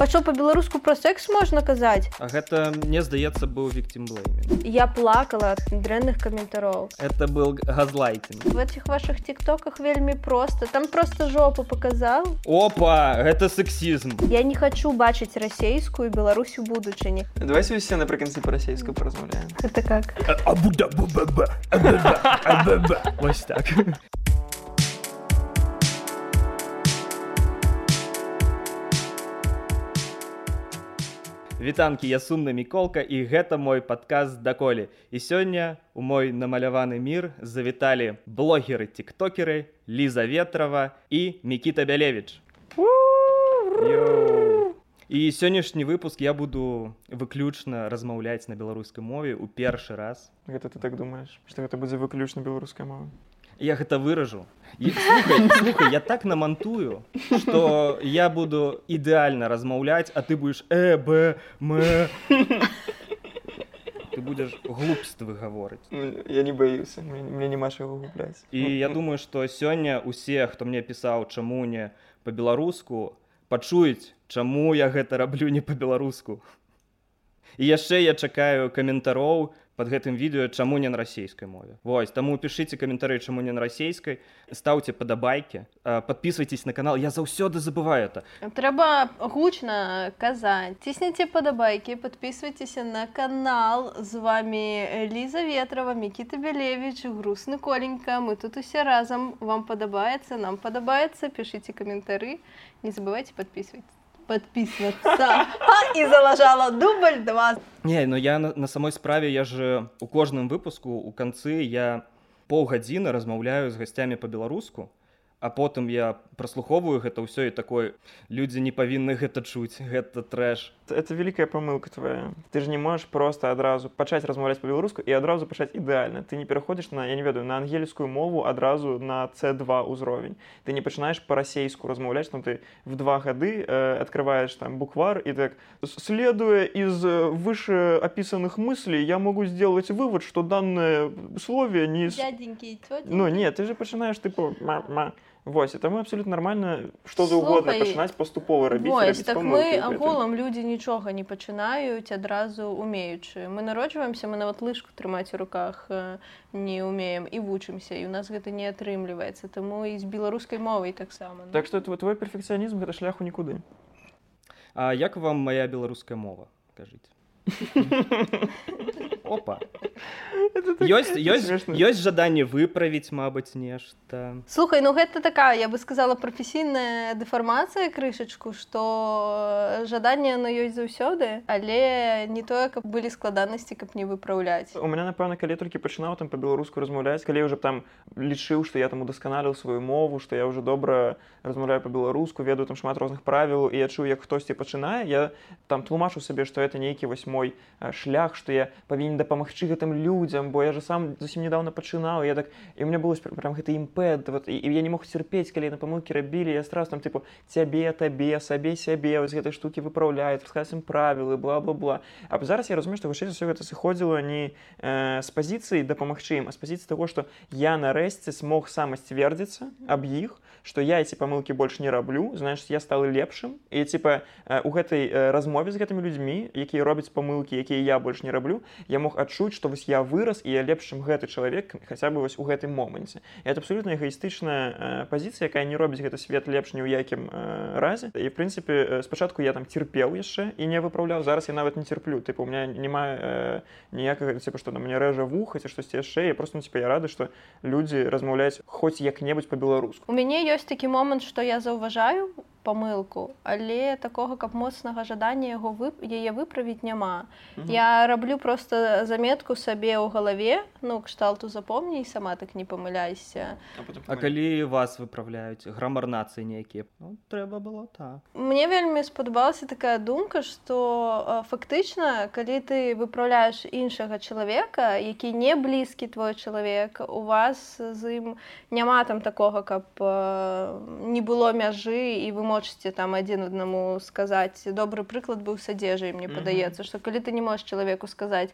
пачо по-беларуску про секс можна казаць А гэта мне здаецца быў віктимблеймінг я плакала ад дрэнных каментароў это был газлайтинг. В этих ваших тиктоках вельмі просто. Там просто жопу показал. Опа это сексізм я не хочу бачыць расейскую Беларусь у будучыні давайте усе напрыканцы па-расейску паразмаўляем это как? Вось так Вітанкі я сумны міколка і гэта мой падказ даколі і сёння у мой намаляваны мір завіталі блогеры тиктокеры ліза ветрова і мікіта бялевич і сённяшні выпуск я буду выключна размаўляць на беларускай мове у першы раз. Гэта ты так думаешь что гэта будзе выключна беларускай мовы я гэта выражу. І, слухай, слухай, я так намантую что я буду ідэальна размаўляць а ты будешь э б м ты будешь глупствы гаворыць ну, я не баюся мне няма чаго губляць і я думаю что сёння усе хто мне пісаў чаму не по-беларуску пачуюць чаму я гэта раблю не по-беларуску і яшчэ я чакаю каментароў под гэтым відэо чаму не на расійскай мове Вось таму пішыце каментары чаму не на расійскай стаўце падабайкі подписывайтесь на канал я заўсёды забываю это. Трэба гучна казаць цісніце падабайкі подписывайтеся на канал. З вами ліза ветрова мікіта бялевич грустны коленька. Мы тут усе разам. Вам падабаецца нам падабаецца. Пішыце каментары. Не забывайте подписывайтесь подписываться. И залажала дубль два. Не но я на, на самой справе я же у кожным выпуску у канцы я паўгадзіны размаўляю з гасцямі по-беларуску а потым я праслухоўваю гэта ўсё і такой людзі не павінны гэта чуць гэта трэш это великкая памылка твоя. Ты ж не можешь просто адразу пачаць размаўляць по-беларуску і адразу пачаць ідэальна ты не пераходзіш на я не ведаю на ангельскую мову адразу на c2 ўзровень ты не пачынаешь па-расейску размаўляць там ты в два гады э, открываешь там буквар і так следуя из э, выше опісаных мыслей я могу сделать вывод что данное слове не ну нет ты же пачынаешь тыпу ма -ма. Вось таму абсолютно нормально што заўгодна пачынаць паступова рабіць, Вось, так мы агулам людзі нічога не пачынаюць адразу умеючы мы народжваемся мы нават лыжку трымаць у руках не умеем і вучымся і у нас гэта не атрымліваецца. Таму і з беларускай мовай таксама так што твой твой перфекцыянізм гэта шляху нікуды А як вам моя беларуская мова кажыце опа. Ёсць ёсць ёсць жаданне выправіць мабыць нешта слухай ну гэта такая я бы сказала прафесійная дэфармацыя крышачку што жаданне на ёсць заўсёды але не тое каб былі складанасці каб не выпраўляць. У меня напэўна калі толькі пачынаў там па-беларуску размаўляць калі уже там лічыў што я там удасканаліў сваю мову што я уже добра размаўляю па-беларуску ведаю там шмат розных правілаў і я чую як хтосьці пачынае я там тлумачу сабе што это нейкі вось мой шлях што я павінен дапамагчы гэтым людзям бо я же сам зусім недавно пачынаў я так і у меня было прям гэты імпэд вот, і, я не мог цярпець калі на памылкі рабілі я страс там типу цябе табе сабе сябе вось гэтай штукі выпраўляюць скасім правілы бла-бла-бла. А зараз я разумею што вышэй все гэта сыходзіла не э, з пазіцыі дапамагчы ім а з пазіцыі того што я нарэшце смог сам сцвердзіцца аб іх што я эти памылкі больш не раблю знаешь я стал лепшым. І типа э, у гэтай э, размове з гэтымі людзьмі якія робяць памылкі якія я больш не раблю я мог адчуць што вось я вырас і я лепшым гэты чалавек хаця бы вось у гэтым моманце. Это абсолютно эгоістычная э, пазіцыя якая не робіць гэты свет лепш ні ў якім э, разе. І в прынцыпе спачатку я там церпеў яшчэ і не выпраўляў зараз я нават не церплю тыпу у меня няма э, ніякага типа што на мне рэжа вуха ці штосьці яшчэ. Я просто ну, типа я рады што людзі размаўляюць хоць як-небудзь по-беларуску у мяне ёсць такі момант што я заўважаю памылку але такога каб моцнага жадання яго вы яе выправіць няма. Угу. я раблю просто заметку сабе ў галаве ну кшталту запомні сама так не памыляйся. А, а калі вас выправляюць грамар нацыі нейкія? Ну, трэба было так. Мне вельмі спадабалася такая думка что фактычна калі ты выпраўляеш іншага чалавека які не блізкі твой чалавек у вас з ім няма там такога каб не было мяжы і вы можете там адзін аднаму сказаць добры прыклад быў садзежай мне падаецца што калі ты не можаш чалавеку сказаць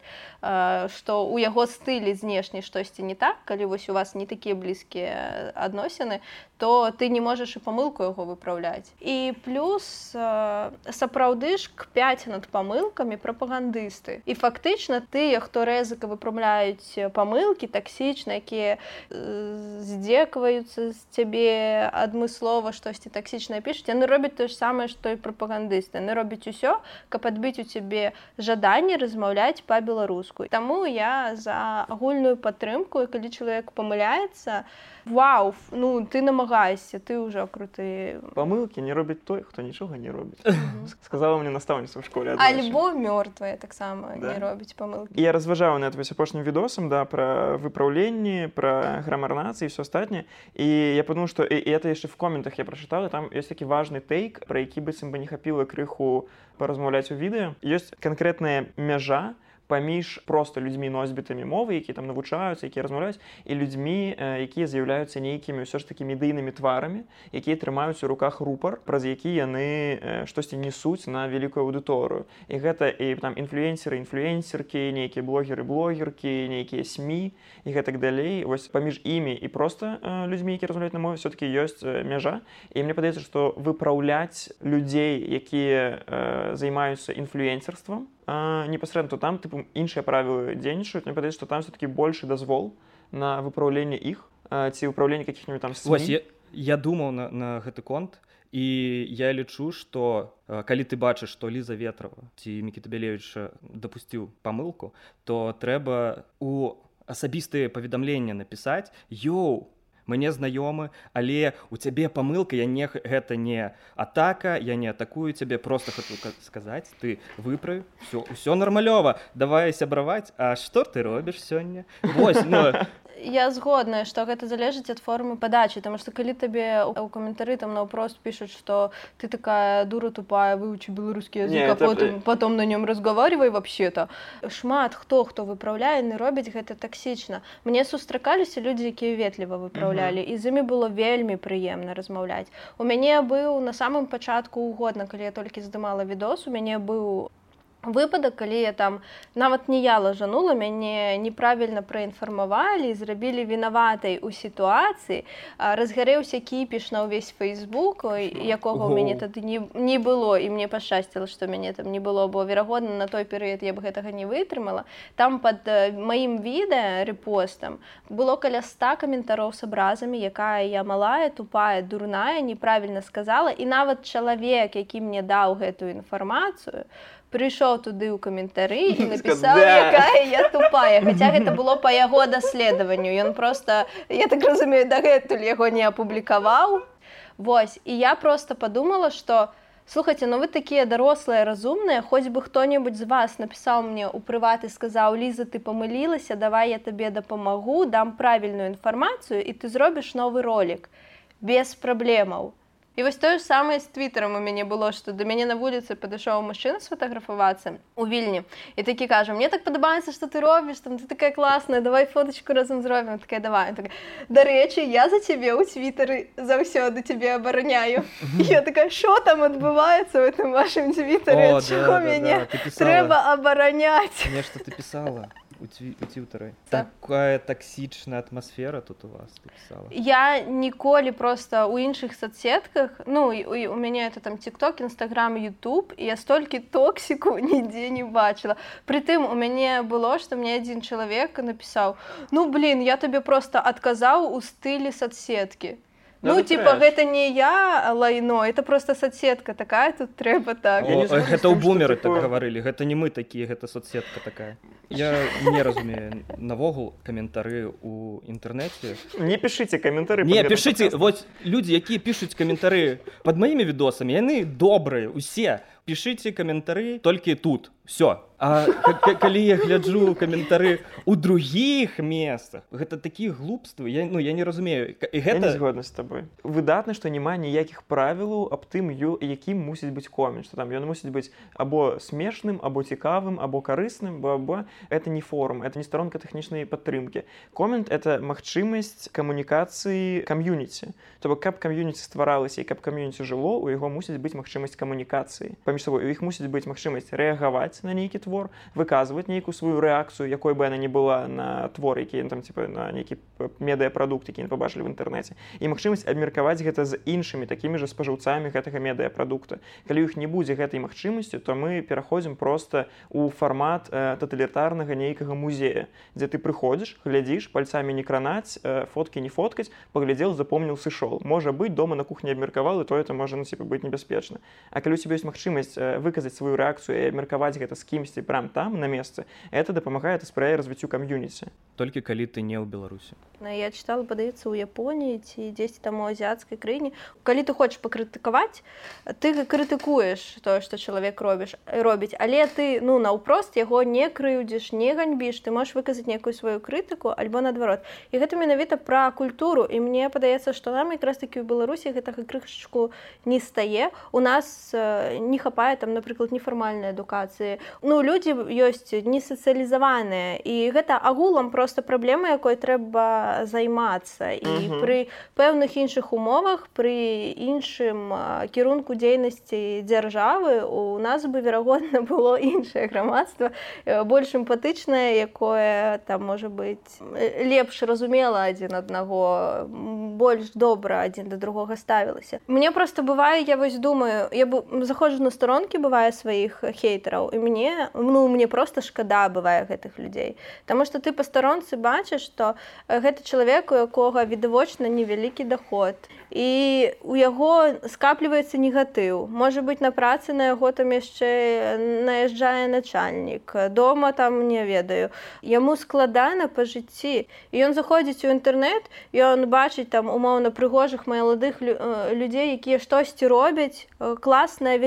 што у яго стылі знешні штосьці не так калі вось у вас не такія блізкія адносіны то ты не можаш і памылку яго выпраўляць і плюс э, сапраўды ж к5 над памылкамі прапагандысты і фактычна тыя хто рэзыка выпраўляюць памылкі таксічна якія э, здзекваюцца з цябе адмыслова штосьці таксічна пішуць яны робяць тое ж самае што і прапагандысты яны робяць усё каб адбіць у цябе жаданне размаўляць па-беларуску. Таму я за агульную падтрымку і калі чалавек памыляецца то Вау, ну ты намагаешься, ты уже круты. Помылки не робит той, кто ничего не робит. Сказала мне наставница в школе. Альбо мертвая так само да? не робить помылки. Я разважаў на вось апошнім відосам да пра выпраўленні, пра грамар нацыі і все астатняе. І я подумал, што і это яшчэ в коментах я прачытала, там ёсць такі важны тейк, пра які быццам бы не хапіла крыху паразмаўляць у відэо. Ёсць канкрэтная мяжа, паміж просто людзьмі носьбітамі мовы які там навучаюцца якія размаўляюць і людзьмі якія з'яўляюцца нейкімі ўсё ж такі медыйнымі тварамі якія трымаюць у руках рупар праз які яны штосьці несуць на вялікую аўдыторыю і гэта і там інфлюенсеры інфлюенсеркі нейкія блогеры блогеркі нейкія сМ і гэтак далей. Вось паміж імі і просто людзьмі які размаўляюць на мове все-таки ёсць мяжа. І мне падаецца што выпраўляць людзей якія займаюцца інфлюенсерствам непасрэдна то там тыпу іншыя правілы дзейнічаюць мне падаецца што там все-таки большы дазвол на выпраўленне іх ці ўпраўленне каких-нибудь там Вось, я, я думаў на, на гэты конт і я лічу што калі ты бачыш што ліза ветрова ці мікіта бялевіча дапусціў памылку то трэба у асабістыя паведамленні напісаць ёу мне знаёмы але у цябе памылка я не гэта не атака я не атакую цябе просто хочу сказаць ты выправ все ўсё нармалёва давай сябраваць. А што ты робіш сёння? Вось, ну, я згодная что гэта залежыць ад формы падачи там что калі табе у каментары там наўпрост пишутць что ты такая дура тупая выучи беларускі язык это... потом потом на нем разговаривай вообще-то шмат хто хто выпраўляе не робіць гэта таксічна мне сустракаліся людзі якія ветліва выпраўлялі і з імі было вельмі прыемна размаўляць у мяне быў на самым пачатку угодна калі я толькі здымала відос у мяне быў выпадак калі я там нават не я лажанула мяне неправільна праінфармавалі зрабілі вінаватай у сітуацыі разгарэўся кіпіш на ўвесь фейсбук якога ў мяне тады не, не было і мне пашчасціла што мяне там не было бо верагодна на той перыяд я б гэтага не вытрымала там под маім відэа рэпостам было каля ста каментароў с абразамі якая я малая тупая дурная неправільна сказала і нават чалавек які мне даў гэтую інфармацыю то прыйшоў туды ў каментары і напісаў якая я тупая хаця гэта было па яго даследаванню ён просто я так разумею дагэтуль яго не апублікаваў Вось і я просто подумала что слухайте ну вы такія дарослыя разумныя хоць бы хто-небудзь з вас напісаў мне у прываты сказаў ліза ты памылілася давай я табе дапамагу дам правільную інфармацыю і ты зробіш новы ролик без праблемаў І вось тое ж самае з твіттером у мяне было што да мяне на вуліцы падышоў мужчына сфотаграфавацца у вільні і такі кажа мне так падабаецца што ты робіш там ты такая класная давай фоточку разам зробім такая давай так, дарэчы я за цябе ў твиттары заўсёды тебе абараняю я такая що там адбываецца в этом вашым твиттере? Да, мяне да, да. трэба абараняць нешта ты писала. у цютары так. такая таксічная атмасфера тут у вас писала. Я ніколі просто у іншых соцсетках ну і, у мяне это там тикток нстаграм youtube і я столькі токсіку нідзе не бачыла притым у мяне было что мне один чалавек напісаў ну блин я табе просто адказаў у стылі соцсетки Ну, типа, гэта не я лайно, это просто соцсетка такая, тут трэба так. О, гэта ў бумеры так гаварылі, гэта не мы такія, гэта соцсетка такая. Я не разумею навогул каментары ў інтэрнэце. Не пішыце каментары. Не пішыце, вось людзі, якія пішуць каментары пад маімі відосамі, яны добрыя, усе пішыце каментары толькі тут. Все А калі я гляджу каментары у других месцах гэта такія глупствы я ну я не разумею. І гэта згодна з тобой. Выдатна што няма ніякіх правілаў аб тым ю якім мусіць быць комент что там ён мусіць быць або смешным або цікавым або карысным бо або это не форум это не старонка тэхнічнай падтрымки комент это магчымасць камунікацыі кам'юніці. То бок каб кам'юніці стваралася і каб кам'юніці жыло у яго мусіць быць магчымасць камунікацыі. Паміж паміж сабой у іх мусіць быць магчымасць рэагаваць на нейкі твор выказваць нейкую сваю рэакцыю якой бы она не была на твор які там типа на нейкі медыапрадукт які не побачылі в інтэрнэце і магчымасць абмеркаваць гэта з іншымі такімі же спажыўцамі гэтага медыапрадукта калі іх не будзе гэтай магчымасцю то мы пераходзім просто у фармат э, таталітарнага нейкага музея дзе ты прыходзіш глядзіш пальцамі не кранаць э, фоткі не фоткаць паглядзеў запомніў сышоў можа быць дома на кухні абмеркавал і то это можа на себе быць небяспечна. А калі у тебе ёсць магчымасць э, выказаць сваю рэакцыю і абмеркаваць гэта з кімсьці прям там на месцы это дапамагае спрае развіццю кам'юніці толькі калі ты не ў беларусі я читала падаецца ў японіі ці дзесьці там у азіяцкай краіне калі ты хочаш пакрытыкаваць ты крытыкуеш тое што чалавек робіш робіць але ты ну наўпрост яго не крыўдзіш не ганьбіш ты можаш выказаць некую сваю крытыку альбо наадварот і гэта менавіта пра культуру. І мне падаецца што нам якраз такі ў беларусі гэтага крышачку не стае у нас не хапае там напрыклад нефармальнай адукацыі ну людзі ёсць не сацыялізаваныя і гэта агулам просто праблема якой трэба займацца і uh -huh. пры пэўных іншых умовах пры іншым кірунку дзейнасці дзяржавы у нас бы верагодна было іншае грамадства больш эмпатычнае якое там можа быць лепш разумела адзін аднаго больш добра адзін да другога ставілася. Мне просто бывае я вось думаю я бы заходжу на старонкі бывае сваіх хейтараў і мне ну мне просто шкада бывае гэтых людзей Таму что ты па старонцы бачыш што гэта гэта чалавек у якога відавочна невялікі доход і у яго скапліваецца негатыў. Можа быть на працы на яго там яшчэ наязджае начальнік. Дома там не ведаю. Яму складана па жыцці. Ён заходзіць у інтэрнэт і он бачыць там умоўна прыгожых маладых людзей якія штосьці робяць класная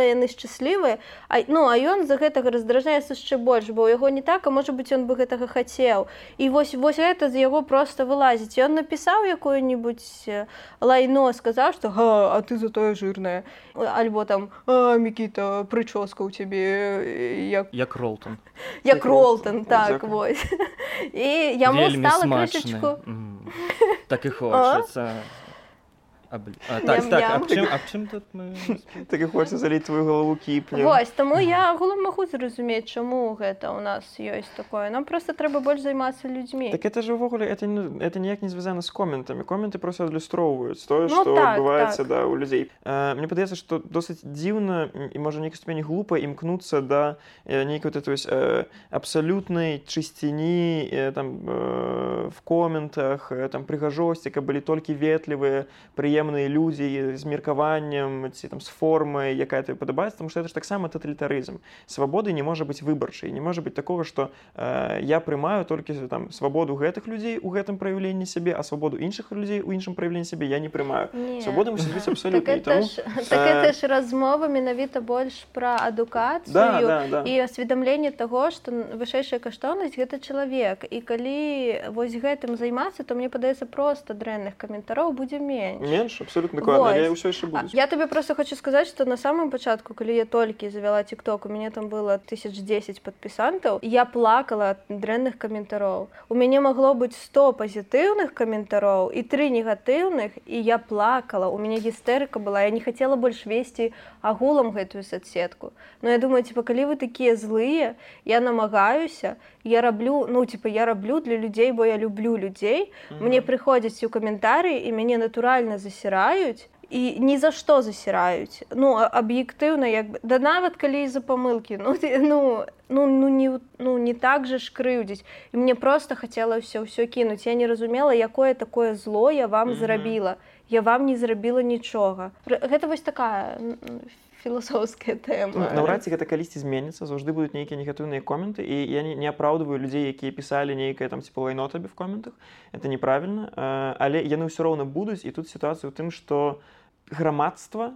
вясёлая яны шчаслівыя А ну а ён за гэтага раздражняецца яшчэ больш бо у яго не так а можа быть ён бы гэтага хацеў. І вось вось гэта з яго просто вылазіць. Ён напісаў якую-нибудь лайно сказаў что а ты затое жирная альбо там мікіта прычоска у цябе як як ролтон. Як ролтон так вось. І яму стала крышечку так і хочется А, а, так, так, а чым, а чым тут мы... так і хоча заліць твою галаву кіпне Вось таму я агулам магу зразумець чаму гэта у нас ёсць такое. Нам просто трэба больш займацца людзьмі так это же увогуле это это ніяк не звязана з коментамі коменты просто адлюстроўваюць тое што ну, так, адбываецца так. да у людзей а, мне падаецца што досыць дзіўна і можа нейкай ступені глупа імкнуцца да нейкай то есть абсалютнай чысціні там в коментах там прыгажосці каб былі толькі ветлівыя прыемныя прыемныя людзі з меркаваннем ці там з формай якая ты падабаецца тому что это ж таксама таталітарызм свабоды не можа быць выбарчай не можа быць такого что э, я прымаю толькі там свабоду гэтых людзей у гэтым праяўленні сябе а свабоду іншых людзей у іншым праяўленні сябе я не прымаю свабода быць абсолютно так так э... размова менавіта больш пра адукацыю да, да, да. і асведамленне того что вышэйшая каштоўнасць гэта чалавек і калі вось гэтым займацца то мне падаецца просто дрэнных каментароў будзе менш менш абсолютно я ўсё яшчэ буду я тебе просто хочу сказаць что на самом пачатку калі я толькі завяла тикток у мяне там было тысяч десять подпісантаў я плакала от дрэнных каментароў у мяне магло быць 100 пазітыўных каментароў і три негатыўных і я плакала. У мяне гістэрыка была я не хотела больш весці агулам гэтую соцсетку. Но я думаю типа калі вы такія злыя я намагаюся я раблю ну типа я раблю для людзей бо я люблю людзей mm -hmm. мне прыходзяць у каментары і мяне натуральна засіраюць і ні за што засіраюць. Ну аб'ектыўна як бы да нават калі за памылкі ну ты ну ну ну не ну не так же ж крыўдзіць. І мне просто хацела ўсё ўсё кінуць. Я не разумела якое такое зло я вам mm -hmm. зрабіла. Я вам не зрабіла нічога. Гэта вось такая філасофская тэма наўрад ці гэта калісьці зменіцца заўжды будуць нейкія негатыўныя коменты і я не, не апраўдываю людзей якія пісалі нейкае там ці лайно табе в коментах это неправільна але яны ўсё роўна будуць і тут сітуацыя ў тым што грамадства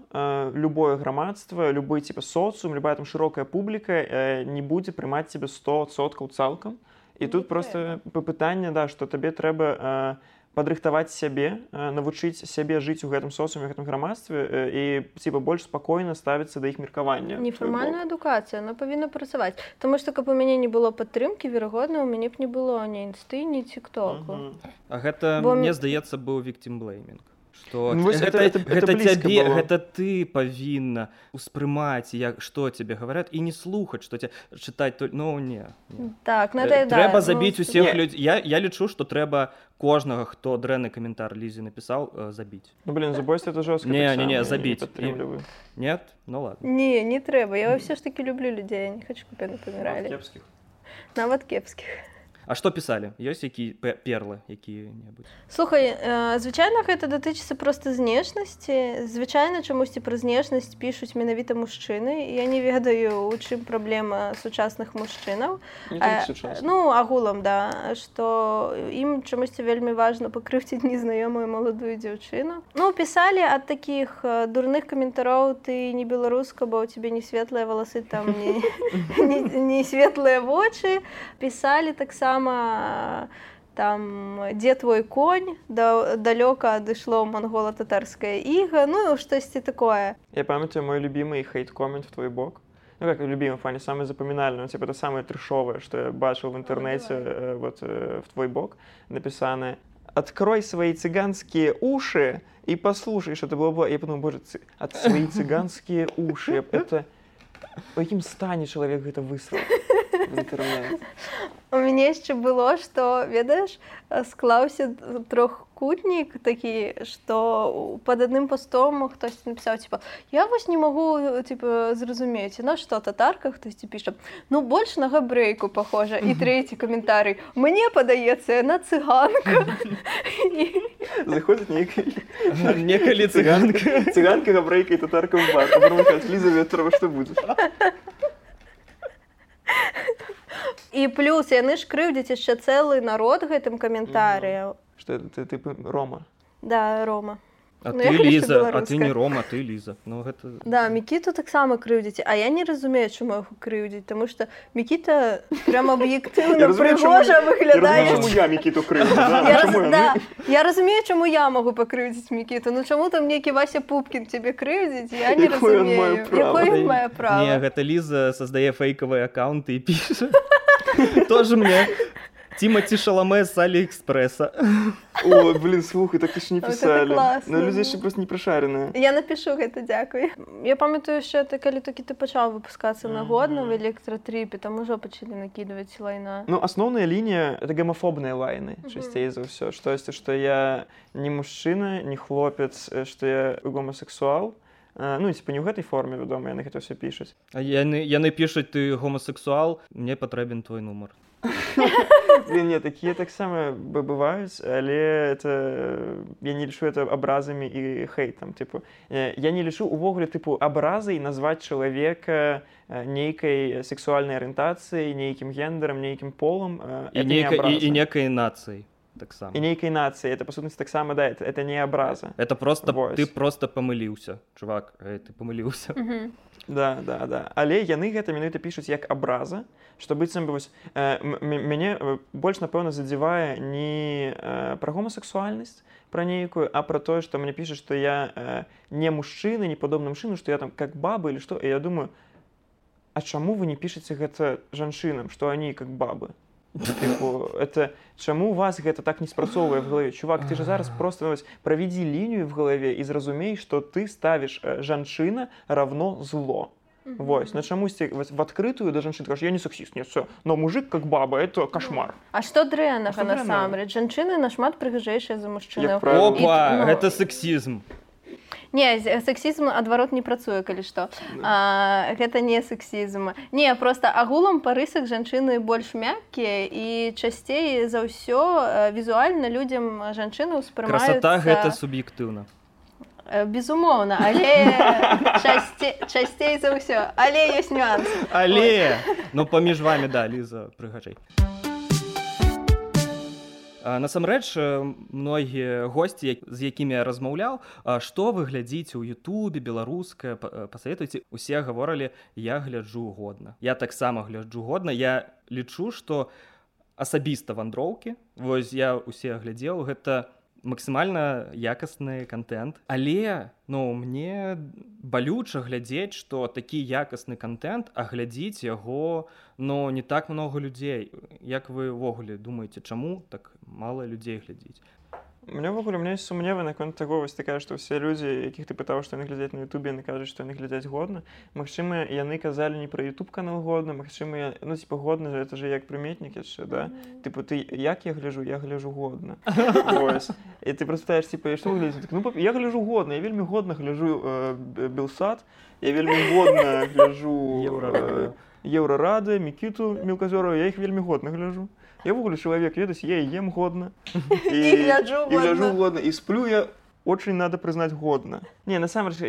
любое грамадства любой типа соцум любая там шырокая публіка не будзе прымаць себе 100соткаў цалкам і тут просто пытанне да што табе трэба не падрыхтаваць сябе навучыць сябе жыць у гэтым соцуме гэтым грамадстве і ціба больш спакойна ставіцца да іх меркавання нефармальная адукацыя она павінна працаваць Таму што каб у мяне не было падтрымкі верагодна у мяне б не было ні інсты ні тиктоку А гэта Бо... мне здаецца быў віктім что Ну, вось гэта, это- гэта, гэта блізка цябе было. гэта ты павінна успрымаць як што тебе говорят і не слухаць што тебе чытаць то ну не, не. Так, ну Э, это да. трэба ну, забіць усіх Не. людзей я, я лічу што трэба кожнага хто дрэнны каментар лізе напісаў э, забіць Ну, блин, забойство это жестко. Не, так не, не, я забить. подтримливаю. нет ну ладно Не, не трэба. Я все ж таки люблю людей, я не хочу, яны паміралі. Нават кепскіх. А што пісалі ёсць які пе- перлы якія-небудзь Слухай, э, звычайна гэта датычыцца проста знешнасці. Звычайна чамусьці пра знешнасць пішуць менавіта мужчыны. Я не ведаю, у чым праблема сучасных мужчынаў. Не А. Ну, агулам, да, што ім чамусьці вельмі важна пакрыўціць незнаёмую маладую дзяўчыну. Ну, пісалі ад такіх э, дурных каментароў ты не беларуска, бо ў цябе не светлыя валасы там не, не, не светлыя вочы. Пісалі таксама там дзе твой конь да, далёка адышло монгола-татарская іга, ну штосьці такое. Я памятаю мой любимый хейт-коммент в твой бок. Ну, как любимый, в плане самый запоминальный, ну, типа, это самое трешовое, что я бачил в интернете, э, вот, э, в твой бок, написано «Открой свои цыганские уши и послушай, что это было». Я подумал, боже, цы... от свои цыганские уши. Это... У якім стане чалавек гэта высраў в інтэрнэт. У мяне яшчэ было, што ведаеш, склаўся трохкутнік такі, што пад адным пастом хтось напісаў типа я вось не магу типа зразумець на што татарка хтосьці піша ну больш на габрэйку похожа і трэці каментарый мне падаецца на цыганка Заходзіць нейкая некалі цыганка? цыганка габрэйка і татарка Ліза Ветрова, што будзеш? І плюс яны ж крыўдзяць яшчэ цэлы народ гэтым каментарыяў Што это, ты, типа, Рома. да рома А Ну, ты ліза а ты не рома ты ліза ну гэта Да, Мікіту таксама крыўдзіць, а я не разумею, чаму яго крыўдзіць, таму што Мікіта прям аб'ектыўна прыгожа Я разумею, выглядае. чаму я Мікіту? Я, Ну, разумею, чаму я магу пакрыўдзіць Мікіту. Ну чаму там нейкі Вася Пупкін цябе крыўдзіць, я не разумею. Гэта- ліза создае фейкавыя аккаунты і піша тоже мне Тимати Шаламе с Алиэкспресса. О, блин, слухай, так еще не Вот это писали. Но люди еще просто не прошаренные. Я напишу гэта дзякуй. Я памятаю яшчэ ты калі толькі ты пачаў выпускацца на годна в электратріпе, там ужо пачалі накідваць лайна. Ну, основная линия — это гомофобные лайны, частей за все. Что есть, что я не мужчина, не хлопец, э, что я гомосексуал. Ну, і, типа, не ў гэтай форме, вядома, яны гэта ўсё пішуць. Яны, яны пішуць ты гомосексуал, мне патрэбен твой нумар. Не, такія таксама бываюць, але это я не лічу это абразамі і хейтам. Типу, я не лічу увогуле тыпу абразай назваць чалавека нейкай сексуальнай арыентацыяй, нейкім гендерам, нейкім полам. І, і, і некай нацыі таксама. І нейкай нацыі. Это, па сутнасці, таксама, да, это, это не абраза. Это просто Вось. ты просто памыліўся, чувак, э, ты памыліўся. Да, да, да. Але яны гэта менавіта пішуць як абраза, што быццам бы вось э, мяне э, больш напэўна задзівае не э, пра гомасексуальнасць пра нейкую, а пра тое, што мне пішуць, што я э, не мужчына, не падобна мужчыну, што я там как баба или што, я думаю, а чаму вы не пішаце гэта жанчынам, што они как бабы? Типу, это чаму у вас гэта так не спрацоўвае в галаве? Чувак ты же зараз просто вось, правядзі лінію в галаве і зразумей што ты ставіш жанчына равно зло. Вось на чамусьці в адкрытую да жанчын кажаш я не сексіст не все но мужик как баба это кошмар А што дрэннага насамрэч? Жанчыны нашмат прыгажэйшыя за І, ну, гэта сексізм. Не, з- сексізм адварот не працуе, калі што. А, гэта не сексізм. Не, проста агулам па рысах жанчыны больш мяккія і часцей за ўсё э, візуальна людзям жанчыны ўспрымаюцца... Красота гэта суб'ектыўна. Э, Безумоўна, але часцей, часцей за ўсё. Але ёсць нюанс. Але ну паміж вами да ліза прыгажэй А, насамрэч э, многія госці з якімі я размаўляў што вы глядзіце ў Ютубе беларускае э, пасаветуйце усе гаворалі я гляджу годна я таксама гляджу годна. Я лічу што асабіста вандроўкі вось я усе глядзеў гэта максімальна якасны контент але ну мне балюча глядзець што такі якасны контент а глядзіць яго но не так много людзей. Як вы ўвогуле думаеце чаму так мало людзей глядзіць Мне меня есть сумневы наконт таго вось такая што ўсе людзі якіх ты пытаў што яны глядзяць на Ютубе яны кажуць што яны глядзяць годна Магчыма яны казалі не пра YouTube канал годна Магчыма я ну типа годна это же як прыметнік яшчэ да? Тыпу ты як я гляжу я гляжу годна і ты прастаеш типа што выглядзіць ну я гляжу годна я вельмі годна гляжу э, белсад я вельмі годна гляжу Еўрарадыё. э, еўрарады мікіту мелказёру я іх вельмі годна гляжу я ввогуле чалавек ведаць я і ем годна І гляджу і гляжу годна. і сплю я очень надо прызнаць годна не насамрэч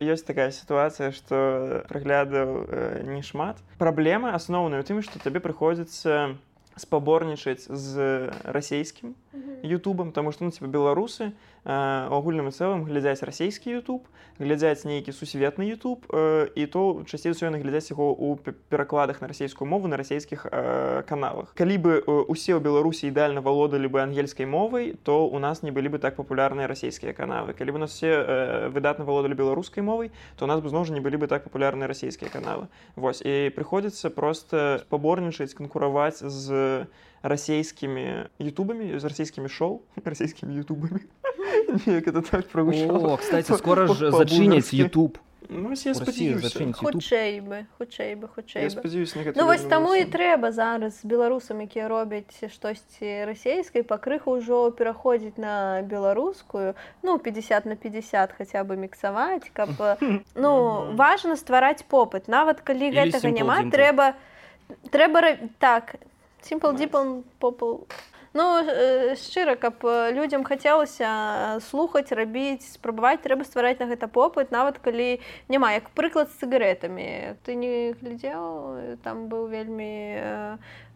ёсць такая сітуацыя што праглядаў э, не шмат. Праблема асноўная у тым што табе прыходзіцца спаборнічаць з расійскім Ютубам таму што ну типа беларусы у агульным і цэлым глядзяць расійскі YouTube глядзяць нейкі сусветны YouTube э, і то часцей усё яны глядзяць яго пе- перакладах на расійскую мову на расійскіх э, каналах. Калі бы э, усе ў беларусі ідэальна валодалі бы ангельскай мовай то у нас не былі бы так папулярныя расійскія каналы. Калі бы у нас все э, выдатна валодалі беларускай мовай то у нас бы зноў жа не былі бы так папулярныя расійскія каналы. Вось і прыходзіцца просто спаборнічаць канкураваць з расійскімі ютубамі з расійскімі шоу расійскімі ютубамі Неяк это так прагучала О, кстати, скоро ж зачыняць. YouTube. Ну, я спадзяюся хутчэй бы хутчэй бы хутчэй Ну вось таму і трэба зараз беларусам якія робяць штосьці расійскай пакрыху ўжо пераходзіць на беларускую ну 50 на 50 хаця бы міксаваць каб ну важна ствараць попыт нават калі гэтага няма трэба трэба так simple дипл попл Ну э, шчыра каб э, людзям хацелася э, слухаць рабіць спрабаваць трэба ствараць на гэта попыт нават калі няма як прыклад з цыгаретамі ты не глядзеў там быў вельмі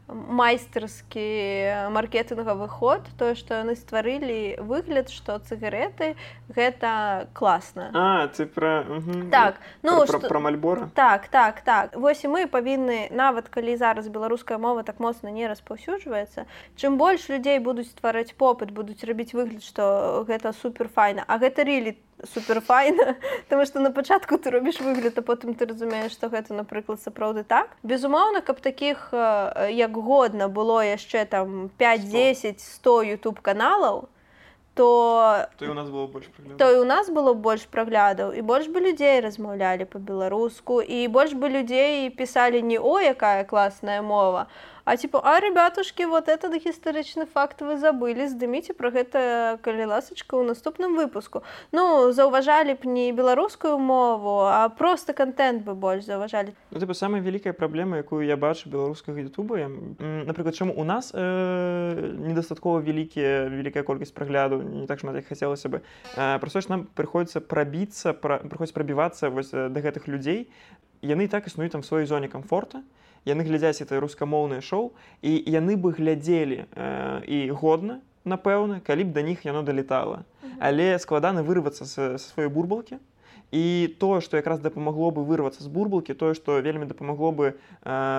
майстарскі маркетынгавы ход тое што яны стварылі выгляд што цыгареты гэта класна А ты пра мгм. так ну пра, што- пра мальбора Так, так, так. Вось і мы павінны нават калі зараз беларуская мова так моцна не распаўсюджваецца. Чым больш людзей будуць ствараць попыт, будуць рабіць выгляд, што гэта суперфайна, а гэта рілі суперфайна, Таму што на пачатку ты робіш выгляд, а потым ты разумееш, што гэта, напрыклад, сапраўды так. Безумоўна, каб такіх э, як годна было яшчэ там 5-10 100 YouTube каналаў, то то у нас было больш то і у нас было больш праглядаў і больш бы людзей размаўлялі па-беларуску і больш бы людзей пісалі не о якая класная мова а типа а ребятушки вот этот гістарычны факт вы забылі здыміце пра гэта калі ласачка ў наступным выпуску ну заўважалі б не беларускую мову а просто контент бы больш заўважалі Ну, типа самая вялікая праблема якую я бачу беларускага ютуба я, напрыклад чаму у нас э, недастаткова вялікія вялікая колькасць праглядаў не так шмат як хацелася бы э, просто ж нам прыходзіцца прабіцца пра, прыходзіць прабівацца вось да гэтых людзей яны і так існуюць там сваёй зоне комфорта яны глядзяць это рускамоўнае шоу і яны бы глядзелі э, і годна напэўна калі б да них яно далетала але складана вырвацца са са сваёй бурбалкі і тое што якраз дапамагло бы вырвацца з бурбалкі тое што вельмі дапамагло бы э,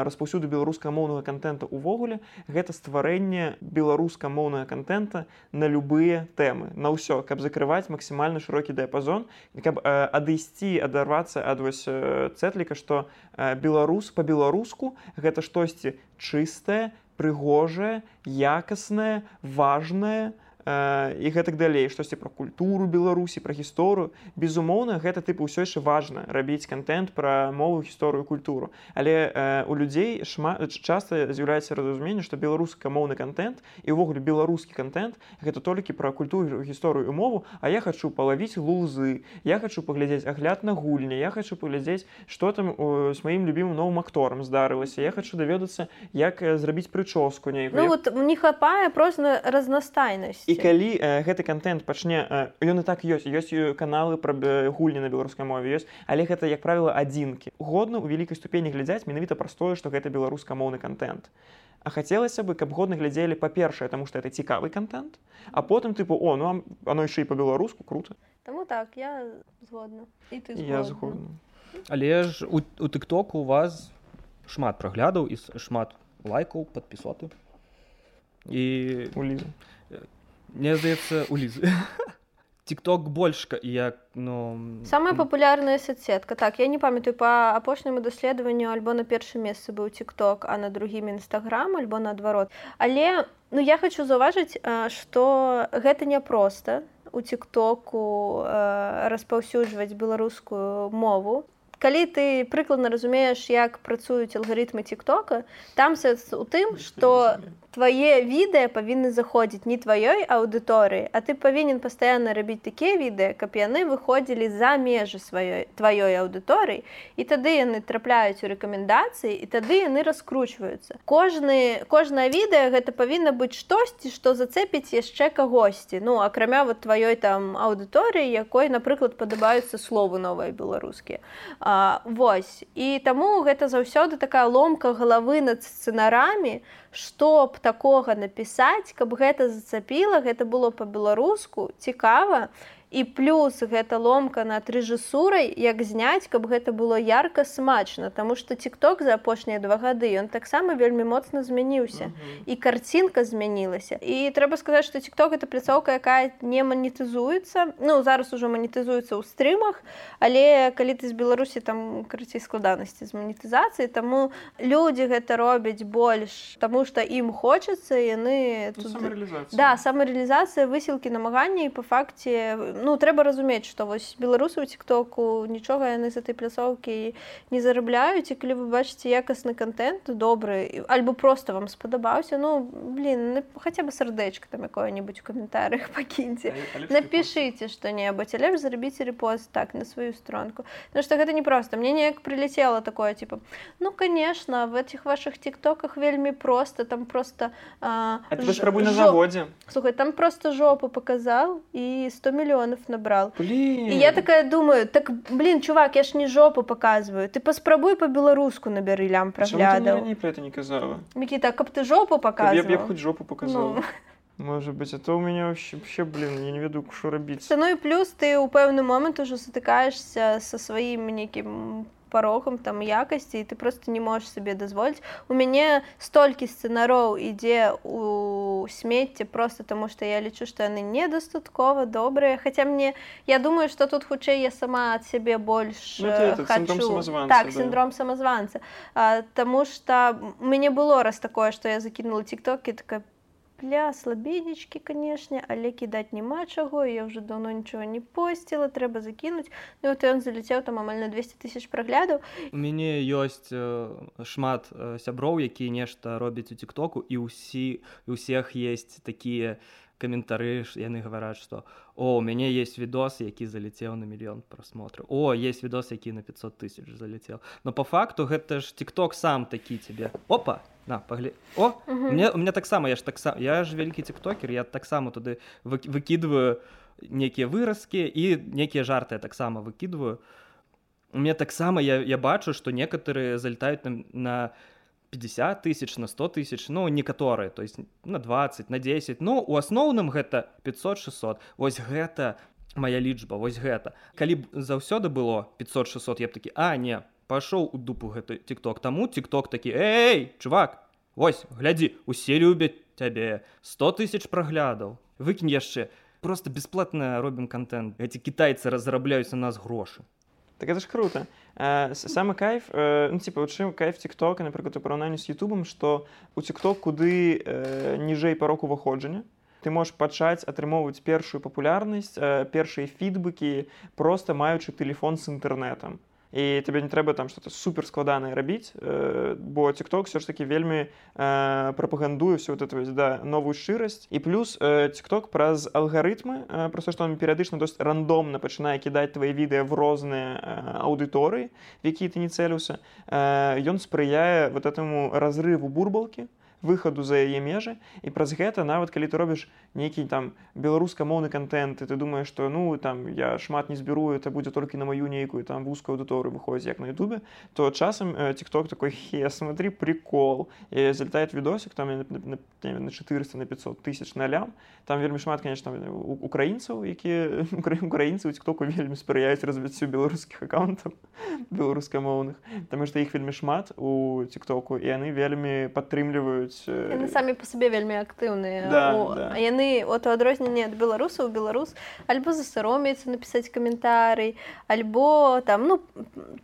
распаўсюду беларускамоўнага контента увогуле гэта стварэнне беларускамоўнага контента на любыя тэмы на ўсё каб закрываць максімальна шырокі дыяпазон каб э, адысці адарвацца ад вось э, цэтліка што беларус по-беларуску гэта штосьці чыстае прыгожае якаснае важнае э, і гэтак далей. Штосьці пра культуру беларусі пра гісторыю. Безумоўна гэта тыпу ўсё яшчэ важна рабіць контент пра мову гісторыю культуру. Але э, у людзей шмат часта з'яўляецца разуменне што беларускамоўны контент і ўвогуле беларускі контент гэта толькі пра культуру гісторыю мову. А я хочу палавіць лузы я хочу паглядзець агляд на гульні я хочу паглядзець что там э, з маім любімым новым акторам здарылася. Я хочу даведацца як э, зрабіць прычоску нейкую. Ну Я вот не хапае просто разнастайнасці. і калі э, гэты контент пачне э, ён і так ёсць ёсць і каналы пра гульні на беларускай мове ёсць але гэта як правіла адзінкі годна у вялікай ступені глядзяць менавіта простое што гэта беларускамоўны контент А хацелася бы каб годна глядзелі па-першае таму што это цікавы контент а потым тыпу о ну оно яшчэ і по-беларуску круто Таму так я згодна і ты я згодна. згодна Але ж у, у тыктоку у вас шмат праглядаў і шмат лайкаў падпісоты і у лізу мне здаецца у лізы тикток больш як ну самая папулярная соцсетка. Так я не памятаю по апошняму даследаванню альбо на першым месцы быў тикток а на другім нстаграм альбо наадварот. Але ну я хочу заўважыць что гэта няпроста. У тиктоку распаўсюджваць беларускую мову калі ты прыкладна разумееш як працуюць алгарытмы тиктока там у тым что твае відэа павінны заходзіць не тваёй аўдыторыі а ты павінен пастаянна рабіць такія відэа каб яны выходзілі за межы сваёй тваёй аўдыторыі і тады яны трапляюць у рэкамендацыі і тады яны раскручваюцца. Кожны кожнае відэа гэта павінна быць штосьці што зацепіць яшчэ кагосьці. Ну акрамя вот тваёй там аўдыторыі якой напрыклад падабаюцца словы новыя беларускія Вось. І таму гэта заўсёды такая ломка галавы над сцэнарамі што б такога напісаць каб гэта зацапіла гэта было па-беларуску цікава і плюс гэта ломка над рэжысурай як зняць каб гэта было ярка смачна. Таму что тикток за апошнія два гады ён таксама вельмі моцна змяніўся. Uh -huh. і карцінка змянілася. І трэба сказаць что тикток это пляцоўка якая не манетызуецца. Ну зараз уже манетызуецца ў стрымах але калі ты з беларусі там карацей складанасці з манетызацыі таму людзі гэта робяць больш таму что ім хочацца яны ну, тут... да самарэалізацыя высілкі намагання і по факце ну трэба разумець што вось беларусы ў тиктоку нічога яны з этой пляцоўкі не зарабляюць і калі вы бачыце якасны контент добры альбо просто вам спадабаўся ну блин хаця бы сардэчка там якое-нибудь у каментарях пакіньце напишите что-небудзь але ж зарабіце репост так на сваю стронку Ну что гэта не просто мне неяк прилетело такое типа ну конечно в этих ваших тиктоках вельмі просто там просто а, спрабуй на заводзе слухай там просто жопу показал і 100 мільёнов мільёнов набрал блин. і я такая думаю так блин чувак я ж не жопу показываю ты паспрабуй по-беларуску набяры лям праглядаў не про это не казала Мікі так каб ты жопу показывал хоть жопу показал ну. Может быть, это у меня вообще, вообще блин, я не веду, что рабіць. Ну і плюс ты ў пэўны момант ужо сутыкаешься со сваім нейкім парогам там якасці і ты просто не можаш сабе дазволіць у мяне столькі сцэнароў ідзе у смецце просто таму што я лічу што яны недастаткова добрыя хаця мне я думаю што тут хутчэй я сама ад сябе больш ну, это, хочу. так синдром да. самазванца Таму што мяне было раз такое што я закінула тиктокі такая Бля, слабенечкі, канешне, але кідаць няма чаго, я ўжо даўно нічога не посціла, трэба закінуць. Ну, вот ён заляцеў там амаль на 200 тысяч праглядаў. У мяне ёсць э, шмат э, сяброў, якія нешта робяць у тиктоку і ўсі у всех есть такія каментары яны гавараць што о у мяне есть відос які залетел на мільён просмотры о есть відос які на 500 тысяч залетел но по факту гэта ж тикток сам такі тебе. Опа на пагле о мне у меня таксама я ж так сам я ж вялікі тиктокер я таксама туды выкидываю некія выразкі і некія жарты таксама выкидываю. Мне таксама я я бачу что некоторые залетаюць на на 50 тысяч на 100 тысяч ну некаторы то есть на 20 на 10 но у асноўным гэта 500 600 вось гэта моя лічба вось гэта. Калі б заўсёды было 500 600 я б такі а не пашоў у дупу гэты тикток таму тикток такі эй чувак Вось глядзі усе любяць цябе 100 тысяч праглядаў выкінь яшчэ просто бесплатна робім контент. Эти китайцы разрабляюць на нас грошы так это ж круто. Самы кайф э, ну, типа чым кайф тиктока напрыклад у параўнанні з Ютубам што у тикток куды э, ніжэй парок уваходжання ты можаш пачаць атрымоўваць першую папулярнасць э, першыя фідбыкі просто маючы телефон з інтэрнетам і тебе не трэба там что-то супер складанае рабіць э, бо тикток все ж таки вельмі э, прапагандуе все вот это да новую шчырасць і плюс тикток э, праз алгарытмы э, просто что он перыядычна досць рандомна пачынае кідаць твои відэа в розныя э, аўдыторыі в які ты не цэліўся э, ён спрыяе вот этому разрыву бурбалкі выхаду за яе межы. І праз гэта нават калі ты робіш нейкі там беларускамоўны контент і ты думаешь что ну там я шмат не зберу это будзе толькі на маю нейкую там вузкую аўдыторыю выходзіць як на Ютубе то часам тикток такой хе смотри прикол і залетает відосик там на, на, на, на 400 на 500 тысяч на лям там вельмі шмат конечно украінцаў якія украінцы у тиктоку вельмі спрыяюць развіццю беларускіх аккаунтаў беларускамоўных там что іх вельмі шмат у тиктоку і яны вельмі падтрымліваюць пашыраюць яны самі па сабе вельмі актыўныя Да, О, да. яны от у адрозненне ад беларусаў беларус альбо засаромеецца напісаць каментарый альбо там ну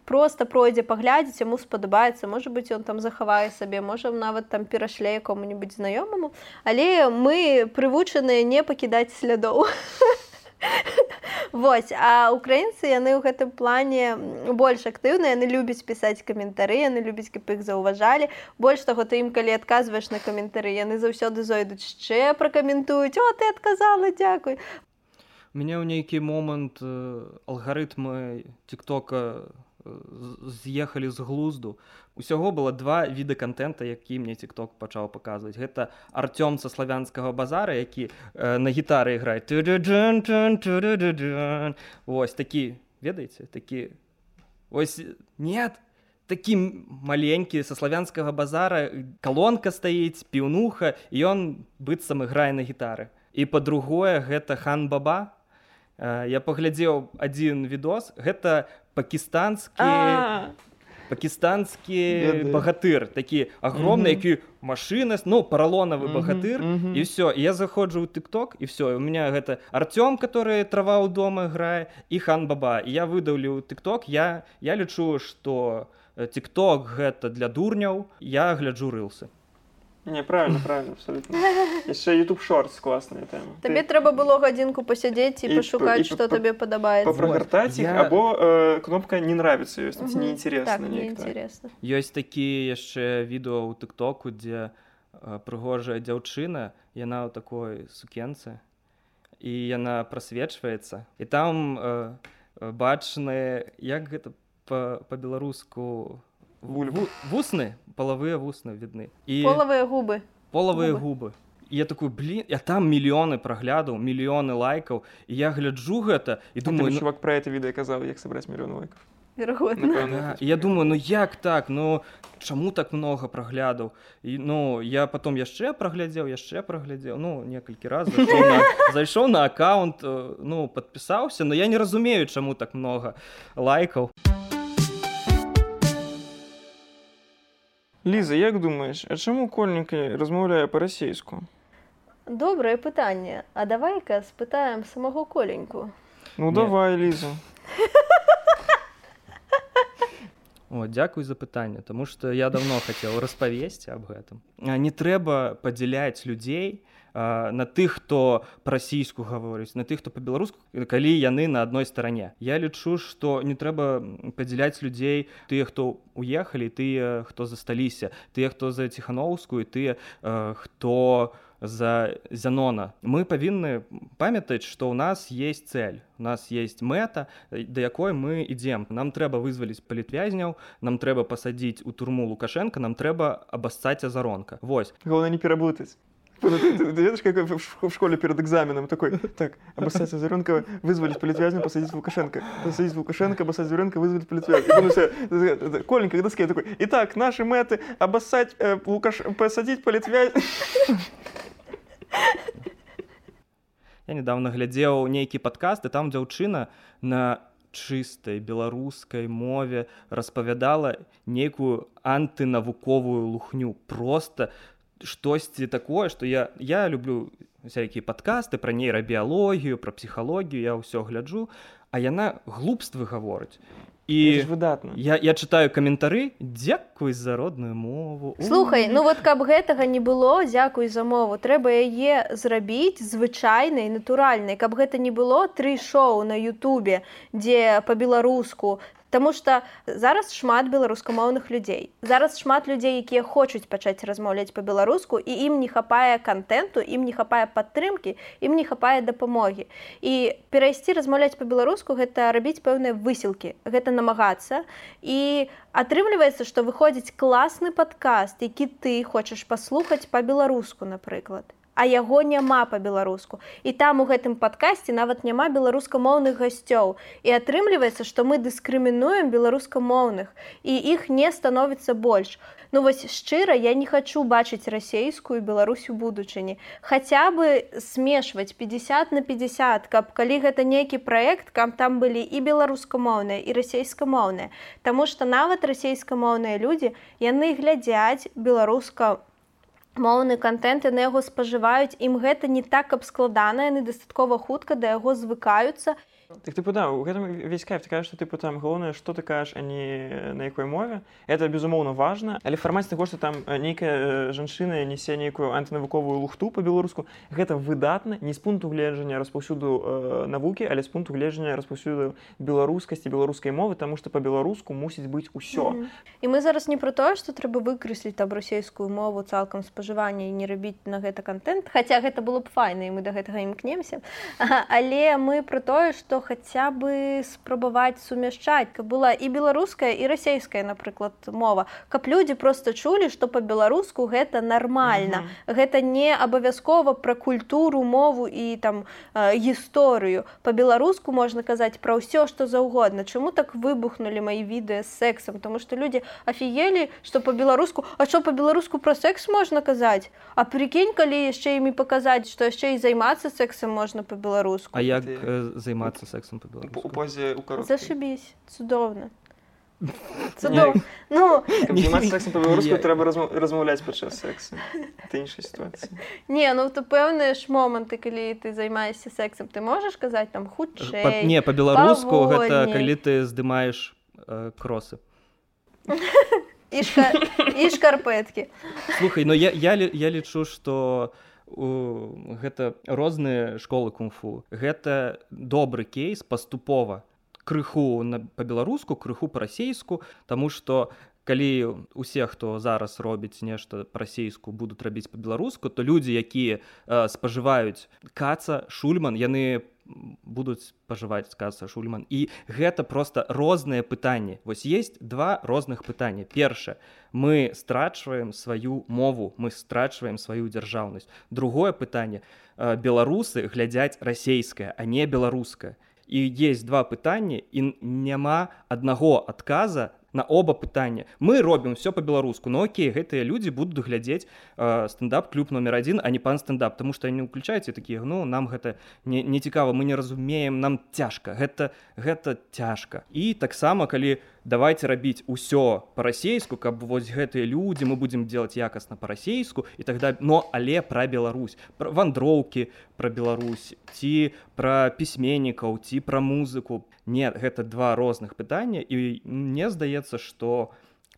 просто пройдзе паглядзець яму спадабаецца можа быць ён там захавае сабе можа нават там перашле якому-нибудь знаёмаму але мы прывучаныя не пакідаць слядоў Вось а украінцы яны ў гэтым плане больш актыўныя яны любяць пісаць каментары яны любяць каб іх заўважалі больш таго ты ім калі адказваеш на каментары яны заўсёды зойдуць яшчэ пракаментуюць о ты адказала дзякуй У мяне ў нейкі момант э, алгарытмы тиктока з'ехалі з глузду. Усяго было два віды контента які мне тикток пачаў паказваць. Гэта артём са славянскага базара які э, на гітары іграе. Ту-ду-дун, тун, ту-ду-ду-дун. Вось такі ведаеце такі ось нет такі маленькі са славянскага базара калонка стаіць піўнуха ён быццам іграе на гітары. І па-другое гэта хан баба. Э, я паглядзеў адзін відос. Гэта пакістанскі А, пакістанскі Ведаю. багатыр такі агромны Мгм. які машына ну паралонавы Мгм, багатыр мгм. і все я заходжу ў тыкток і все у меня гэта артём который трава ў дома грае і хан баба. І я выдаўлю тыкток я я лічу что тикток гэта для дурняў. Я гляджу рылсы Не, правильно, правильно, абсолютно. Яшчэ YouTube Shorts классная тема. табе трэба было гадзінку пасядзець і І пашукаць што п- табе падабаецца Попрогортать их, Я- або э, кнопка «Не нравится» ёсць, Мгм. неинтересно. так некто. неинтересно ёсць такі яшчэ відэо ў тыктоку дзе прыгожая дзяўчына яна ў такой сукенцы і яна прасвечваецца і там э, бачны як гэта па- па-беларуску Бульбу. вусны палавыя вусны відны і полавыя губы. полавыя губы. губы. І я такой блин я там мільёны праглядаў мільёны лайкаў і я гляджу гэта і А думаю тебе ну, чувак про это відэо казаў, як сабраць мільён лайков. верагодна Напэўна, Да, я думаю ну як так? Ну чаму так много праглядаў і ну я потом яшчэ праглядзеў яшчэ праглядзеў ну некалькі раз зайшоў на, зайшоў на аккаунт э, ну подпісаўся но я не разумею чаму так много лайкаў Ліза, як думаеш, а чаму кольнікі размаўляе па-расейску? добрае пытанне а давай-ка спытаем самого коленьку Ну Не. давай, Ліза. О, дзякуй за пытанне тому что я давно хацеў распавесці аб гэтым не трэба падзяляць людзей на тых хто расійску гаворыць на тых хто па-беларуску калі яны на адной старане. Я лічу что не трэба падзяляць людзей тыя хто уехалі тыя хто засталіся тыя хто за ціхановскую тыя хто за зянона мы павінны памятаць што ў нас есть цель у нас есть мэта э, да якой мы ідзем. Нам трэба вызваліць палітвязняў нам трэба пасадзіць у турму лукашенко нам трэба абассаць азаронка. Вось. Главное не перепутать. Видишь, как в школе перед экзаменом такой, так, обоссать Озаренко, вызволить политвязня, посадить Лукашенко. Посадить Лукашенко, обоссать Озаренко, вызволить политвязня. Все, э, Коленька к доске такой, итак, наши мэты, обоссать, э, Лукаш... посадить политвязня. я недавно глядзеў нейкі падкаст і там дзяўчына на чыстай беларускай мове распавядала нейкую антынавуковую лухню просто штосьці такое что я я люблю всякие падкасты про нейрабіялогію про псіхалогію я ўсё гляджу а яна глупствы гаворыць. І ж выдатно. я, я читаю каментары дзякуй за родную мову У, Слухай ну вот каб гэтага не было дзякуй за мову трэба яе зрабіць звычайнай натуральнай. Каб гэта не было тры шоу на Ютубе дзе па-беларуску Таму што зараз шмат беларускамоўных людзей. Зараз шмат людзей якія хочуць пачаць размаўляць па-беларуску і ім не хапае контенту ім не хапае падтрымкі ім не хапае дапамогі. І перайсці размаўляць па-беларуску гэта рабіць пэўныя высілкі гэта намагацца. І атрымліваецца што выходзіць класны падкаст які ты хочаш паслухаць па-беларуску напрыклад а яго няма па-беларуску. І там у гэтым падкасці нават няма беларускамоўных гасцёў. І атрымліваецца што мы дыскрымінуем беларускамоўных і іх не становіцца больш. Ну вось шчыра я не хачу бачыць расейскую Беларусь у будучыні. Хаця бы смешваць 50 на 50 каб калі гэта нейкі праект каб там былі і беларускамоўныя і расейскамоўныя. Таму што нават расейскамоўныя людзі яны глядзяць беларуска моўны контент яны яго спажываюць ім гэта не так каб складана яны дастаткова хутка да яго звыкаюцца Так тыпу да у гэтым весь кайф такая што тыпу там галоўнае што ты кажаш а не на якой мове. Это безумоўна важна але фармаце таго што там нейкая жанчына нясе нейкую антынавуковую лухту по-беларуску гэта выдатна не з пункту гледжання распаўсюду э, навукі але з пункту гледжання распаўсюду беларускасці беларускай мовы таму што па-беларуску мусіць быць усё. Mm -hmm. і мы зараз не про тое што трэба выкрэсліць там расійскую мову цалкам спажывання і не рабіць на гэта контент хаця гэта было б файна і мы до гэтага імкнемся але мы про тое што хаця бы спрабаваць сумяшчаць каб была і беларуская і расійская напрыклад мова. Каб людзі просто чулі што по-беларуску гэта нармальна mm -hmm. гэта не абавязкова пра культуру мову і там гісторыю по-беларуску можна казаць пра ўсё што заўгодна чаму так выбухнули мои відэа з сексам тому что людзі афіелі что по-беларуску а що по-беларуску про секс можна казаць а прикінь калі яшчэ імі паказаць што яшчэ і займацца сексам можна по-беларуску А як э, займацца сексом по-беларуску у позе у зашибись цудоўна Цудоў. Ну, па-беларуску трэба размаўляць падчас сексу іншай сітуацыі не ну то пэўныя ж моманты калі ты займаешся сексам ты можаш казаць там хутчэй не па-беларуску гэта калі ты здымаеш э, кросы і, шка... і шкарпэткі слухай но я, я, я лічу што гэта розныя школы кунг-фу. Гэта добры кейс паступова крыху на па-беларуску крыху па-расейску Таму што калі усе хто зараз робіць нешта па-расейску будуць рабіць па-беларуску то людзі якія э, спажываюць каца шульман яны будуць спажываць сказа шульман. І гэта просто розныя пытанні. Вось есть два розных пытання. Першае мы страчваем сваю мову мы страчваем сваю дзяржаўнасць. Другое пытанне э, беларусы глядзяць расейская а не беларуская і есть два пытанні і няма аднаго адказа на оба пытання мы робім все по-беларуску но окей гэтыя людзі будуць глядзець э, стендап клуб номер один а не пан стендап тому что не уключаеце такія ну нам гэта не, не цікава мы не разумеем нам цяжка гэта гэта цяжка і таксама калі давайте рабіць усё па-расейску каб вось гэтыя людзі мы будзем делать якасна па-расейску і тогда но але пра Беларусь пра вандроўкі пра Беларусь ці пра пісьменнікаў ці пра музыку. Нет гэта два розных пытання і мне здаецца что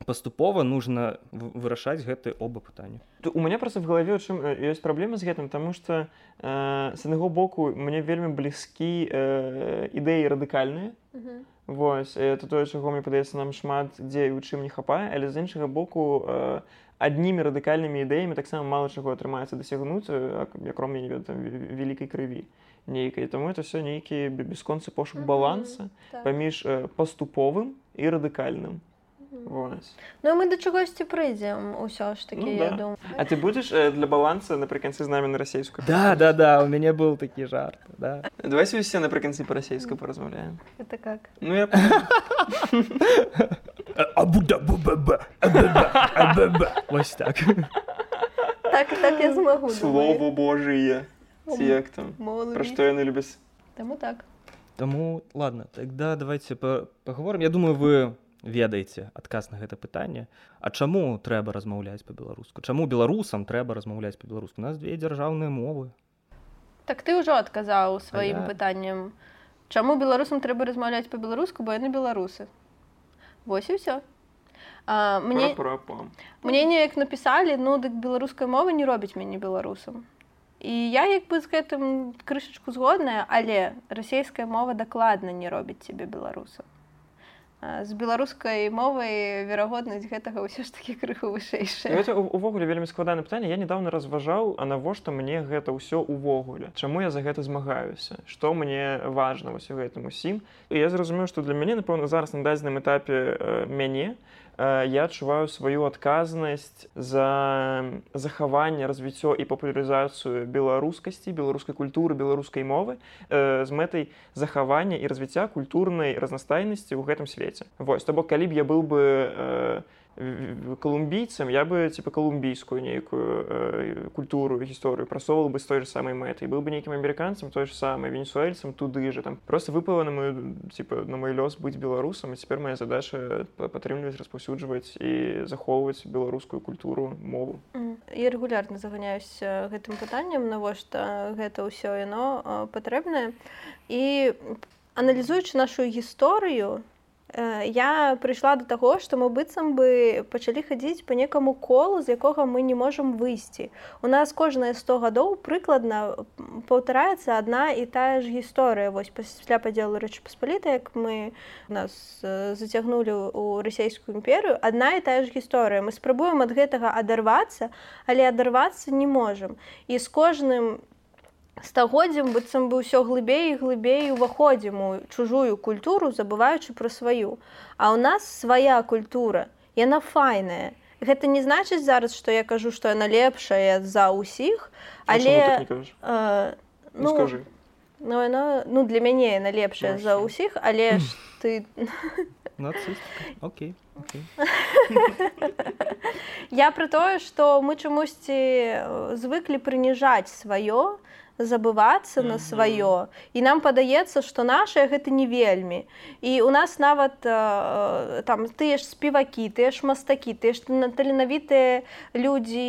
паступова нужно вырашаць гэты оба пытання. У мяне просто в галаве чым ёсць праблема з гэтым тому что э, с аднаго боку мне вельмі блізкі э, ідэі радыкальныя Вось это тое чаго мне падаецца нам шмат дзе у чым не хапае але з іншага боку э, аднімі радыкальнымі ідэямі таксама мала чаго атрымаецца дасягнуць акром не ведаю вялікай крыві нейкай. Таму это все нейкі бясконцы пошук баланса так. паміж э, паступовым і радыкальным Ну мы да чагосьці прыйдзем усё ж такі ну, да. думаю. А ты будзеш э, для баланса напрыканцы з намі на расійску да да да у мяне быў такі жарт да. давайте усе напрыканцы па-расейску паразмаўляем это как? Ну я вось так. Так так я змагу слово божие ці як там пра што яны любяць таму так. Таму ладно тогда давайте паговорым я думаю вы ведаеце адказ на гэта пытанне. А чаму трэба размаўляць па-беларуску? Чаму беларусам трэба размаўляць па-беларуску? Нас две дзяржаўныя мовы. Так ты ўжо адказаў сваім я... пытаннем. Чаму беларусам трэба размаўляць па-беларуску бо яны беларусы? Вось і ўсё. А, мне пра, пра, пра. мне неяк напісалі ну дык беларуская мова не робіць мяне беларусам. І я як бы з гэтым крышачку згодная але расійская мова дакладна не робіць цябе беларусам з беларускай мовай верагоднасць гэтага ўсё ж такі крыху вышэйшая гэта увогуле вельмі складана пытанне. Я недавно разважаў а навошта мне гэта ўсё увогуле? Чаму я за гэта змагаюся? Што мне важна вось у гэтым усім? І я зразумеў што для мяне напэўна зараз на дадзеным этапе мяне. Э, я адчуваю сваю адказнасць за захаванне развіццё і папулярызацыю беларускасці беларускай культуры беларускай мовы з мэтай захавання і развіцця культурнай разнастайнасці ў гэтым свеце. Вось то бок калі б я быў бы э, колумбійцам я бы типа колумбійскую нейкую э, культуру гісторыю прасоўвал бы з той же самай мэтай быў бы нейкім амерыканцам той же самый венесуэльцам туды же там просто выпала на мою типа на мой лёс быць беларусам і цяпер моя задача падтрымліваць распаўсюджваць і захоўваць беларускую культуру мову. Я рэгулярна заганяюся гэтым пытаннем навошта гэта ўсё яно патрэбнае і аналізуючы нашу гісторыю Э, я прыйшла до таго што мы быццам бы пачалі хадзіць по некаму колу з якога мы не можам выйсці. У нас кожныя 100 гадоў прыкладна паўтараецца адна і тая ж гісторыя. Вось пасля падзелу рэчы паспаліта як мы нас э, зацягнулі ў расійскую імперыю адна і тая ж гісторыя. Мы спрабуем ад гэтага адарвацца але адарвацца не можам. І з кожным стагоддзям быццам бы ўсё глыбей і глыбей уваходзім у чужую культуру забываючы пра сваю. А ў нас свая культура яна файная. Гэта не значыць зараз што я кажу што яна лепшая за ўсіх але э, ну, ну, ну, яна, ну для мяне яна лепшая за ўсіх але ж ты Окей. Я пра тое, што мы чамусьці звыклі прыніжаць сваё, забывацца mm -hmm. на сваё. І нам падаецца што наше гэта не вельмі. І у нас нават э, там тыя ж спевакі тыя ж мастакі ты ж таленавітыя людзі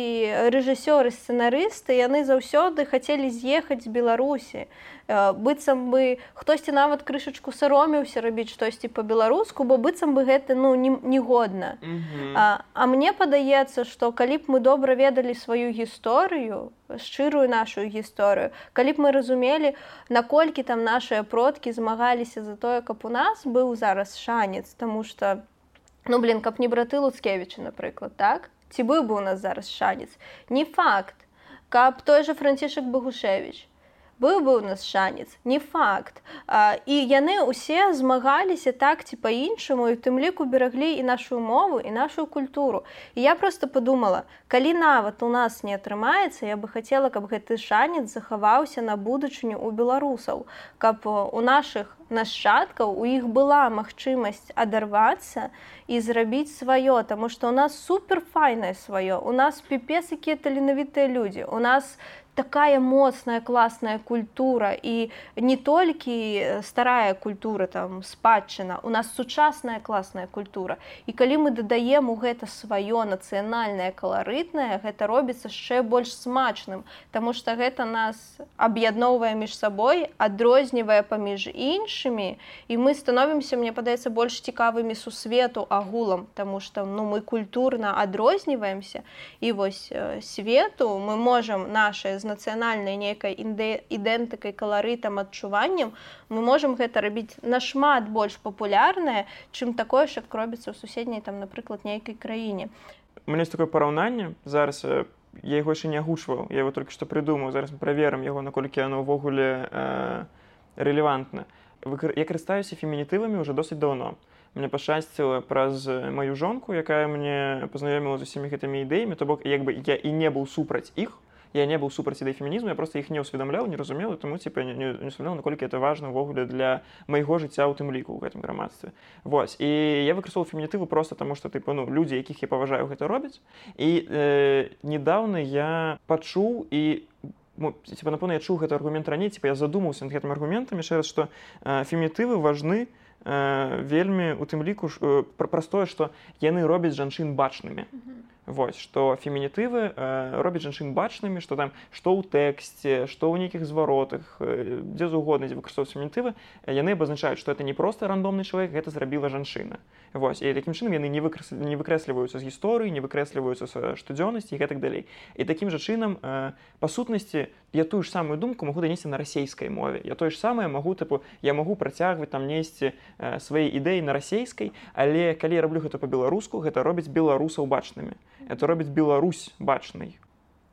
рэжысёры сцэнарысты яны заўсёды хацелі з'ехаць з беларусі. Э, быццам бы хтосьці нават крышачку саромеўся рабіць штосьці по-беларуску бо быццам бы гэта ну негодна. Mm -hmm. а, а мне падаецца што калі б мы добра ведалі сваю гісторыю шчырую нашу гісторыю калі б мы разумелі наколькі там нашыя продкі змагаліся за тое каб у нас быў зараз шанец тому что ну блин каб не браты луцкевіча напрыклад так? Ці быў бы у нас зараз шанец? Не факт. Каб той же францішак багушевич быў бы у нас шанец не факт. А, і яны ўсе змагаліся так ці по-іншаму і тым ліку бераглі і нашу мову і нашу культуру. І я просто подумала калі нават у нас не атрымаецца я бы хацела каб гэты шанец захаваўся на будучыню у беларусаў. Каб у наших нашчадкаў у іх была магчымасць адарвацца і зрабіць сваё таму што у нас супер файнае сваё. У нас піпец якія таленавітыя людзі. У нас такая моцная класная культура. І не толькі старая культура там спадчына у нас сучасная класная культура. І калі мы дадаем у гэта сваё нацыянальнае каларытнае гэта робіцца яшчэ больш смачным Таму что гэта нас аб'ядноўвае між сабой адрознівае паміж іншымі і мы становімся мне падаецца больш цікавымі сусвету агулам тому что ну мы культурна адрозніваемся. І вось свету мы можем наше нацыянальнай нейкай ідэнтыкай каларытам адчуваннем мы можемм гэта рабіць нашмат больш папулярнае чым такое ж як робіцца ў суседняй там напрыклад нейкай краіне у есть такое параўнанне зараз я яго яшчэ не агучваў я его только што прыдумаў зараз мы праверым яго наколькі яно ўвогуле э, рэлевантна я карыстаюся фемінітывамі уже досыць даўно мне пашчасціла праз маю жонку якая мне пазнаёміла з усімі гэтымі ідэямі то бок як бы я і не быў супраць іх я не быў супраць ідэй фемінізму я просто іх не ўсведамляў не разумеў таму ці не, не, не усведомляў наколькі это важна ўвогуле для майго жыцця ў тым ліку ў гэтым грамадстве Вось і я выкарыстоваў фемінітыву просто таму што тыпу ну людзі якіх я паважаю гэта робяць і э, недавно я пачуў і типа напэўна я чуў гэты аргумент раней типа я задумаўся над гэтым аргументам яшчэ раз што э, фемінітывы важны э, вельмі у тым ліку э, простое што яны робяць жанчын бачнымі mm -hmm. Вось што фемінітывы э, робяць жанчын бачнымі, што там што ў тэксце, што ў нейкіх зваротах, э, дзе зугодна дзе выкарыстоўваюць фемінітывы, яны абазначаюць, што это не проста рандомны чалавек, гэта зрабіла жанчына. Вось і такім чынам яны не выкрэс... не выкрэсліваюцца з гісторыі, не выкрэсліваюцца са штодзённасці і гэтак далей. І такім жа чынам э, па сутнасці я тую ж самую думку магу данесці на расійскай мове. Я тое ж самае магу тыпу я магу працягваць там несці э, свае ідэі на расійскай, але калі я раблю гэта па-беларуску, гэта робіць беларусаў бачнымі это робіць Беларусь бачнай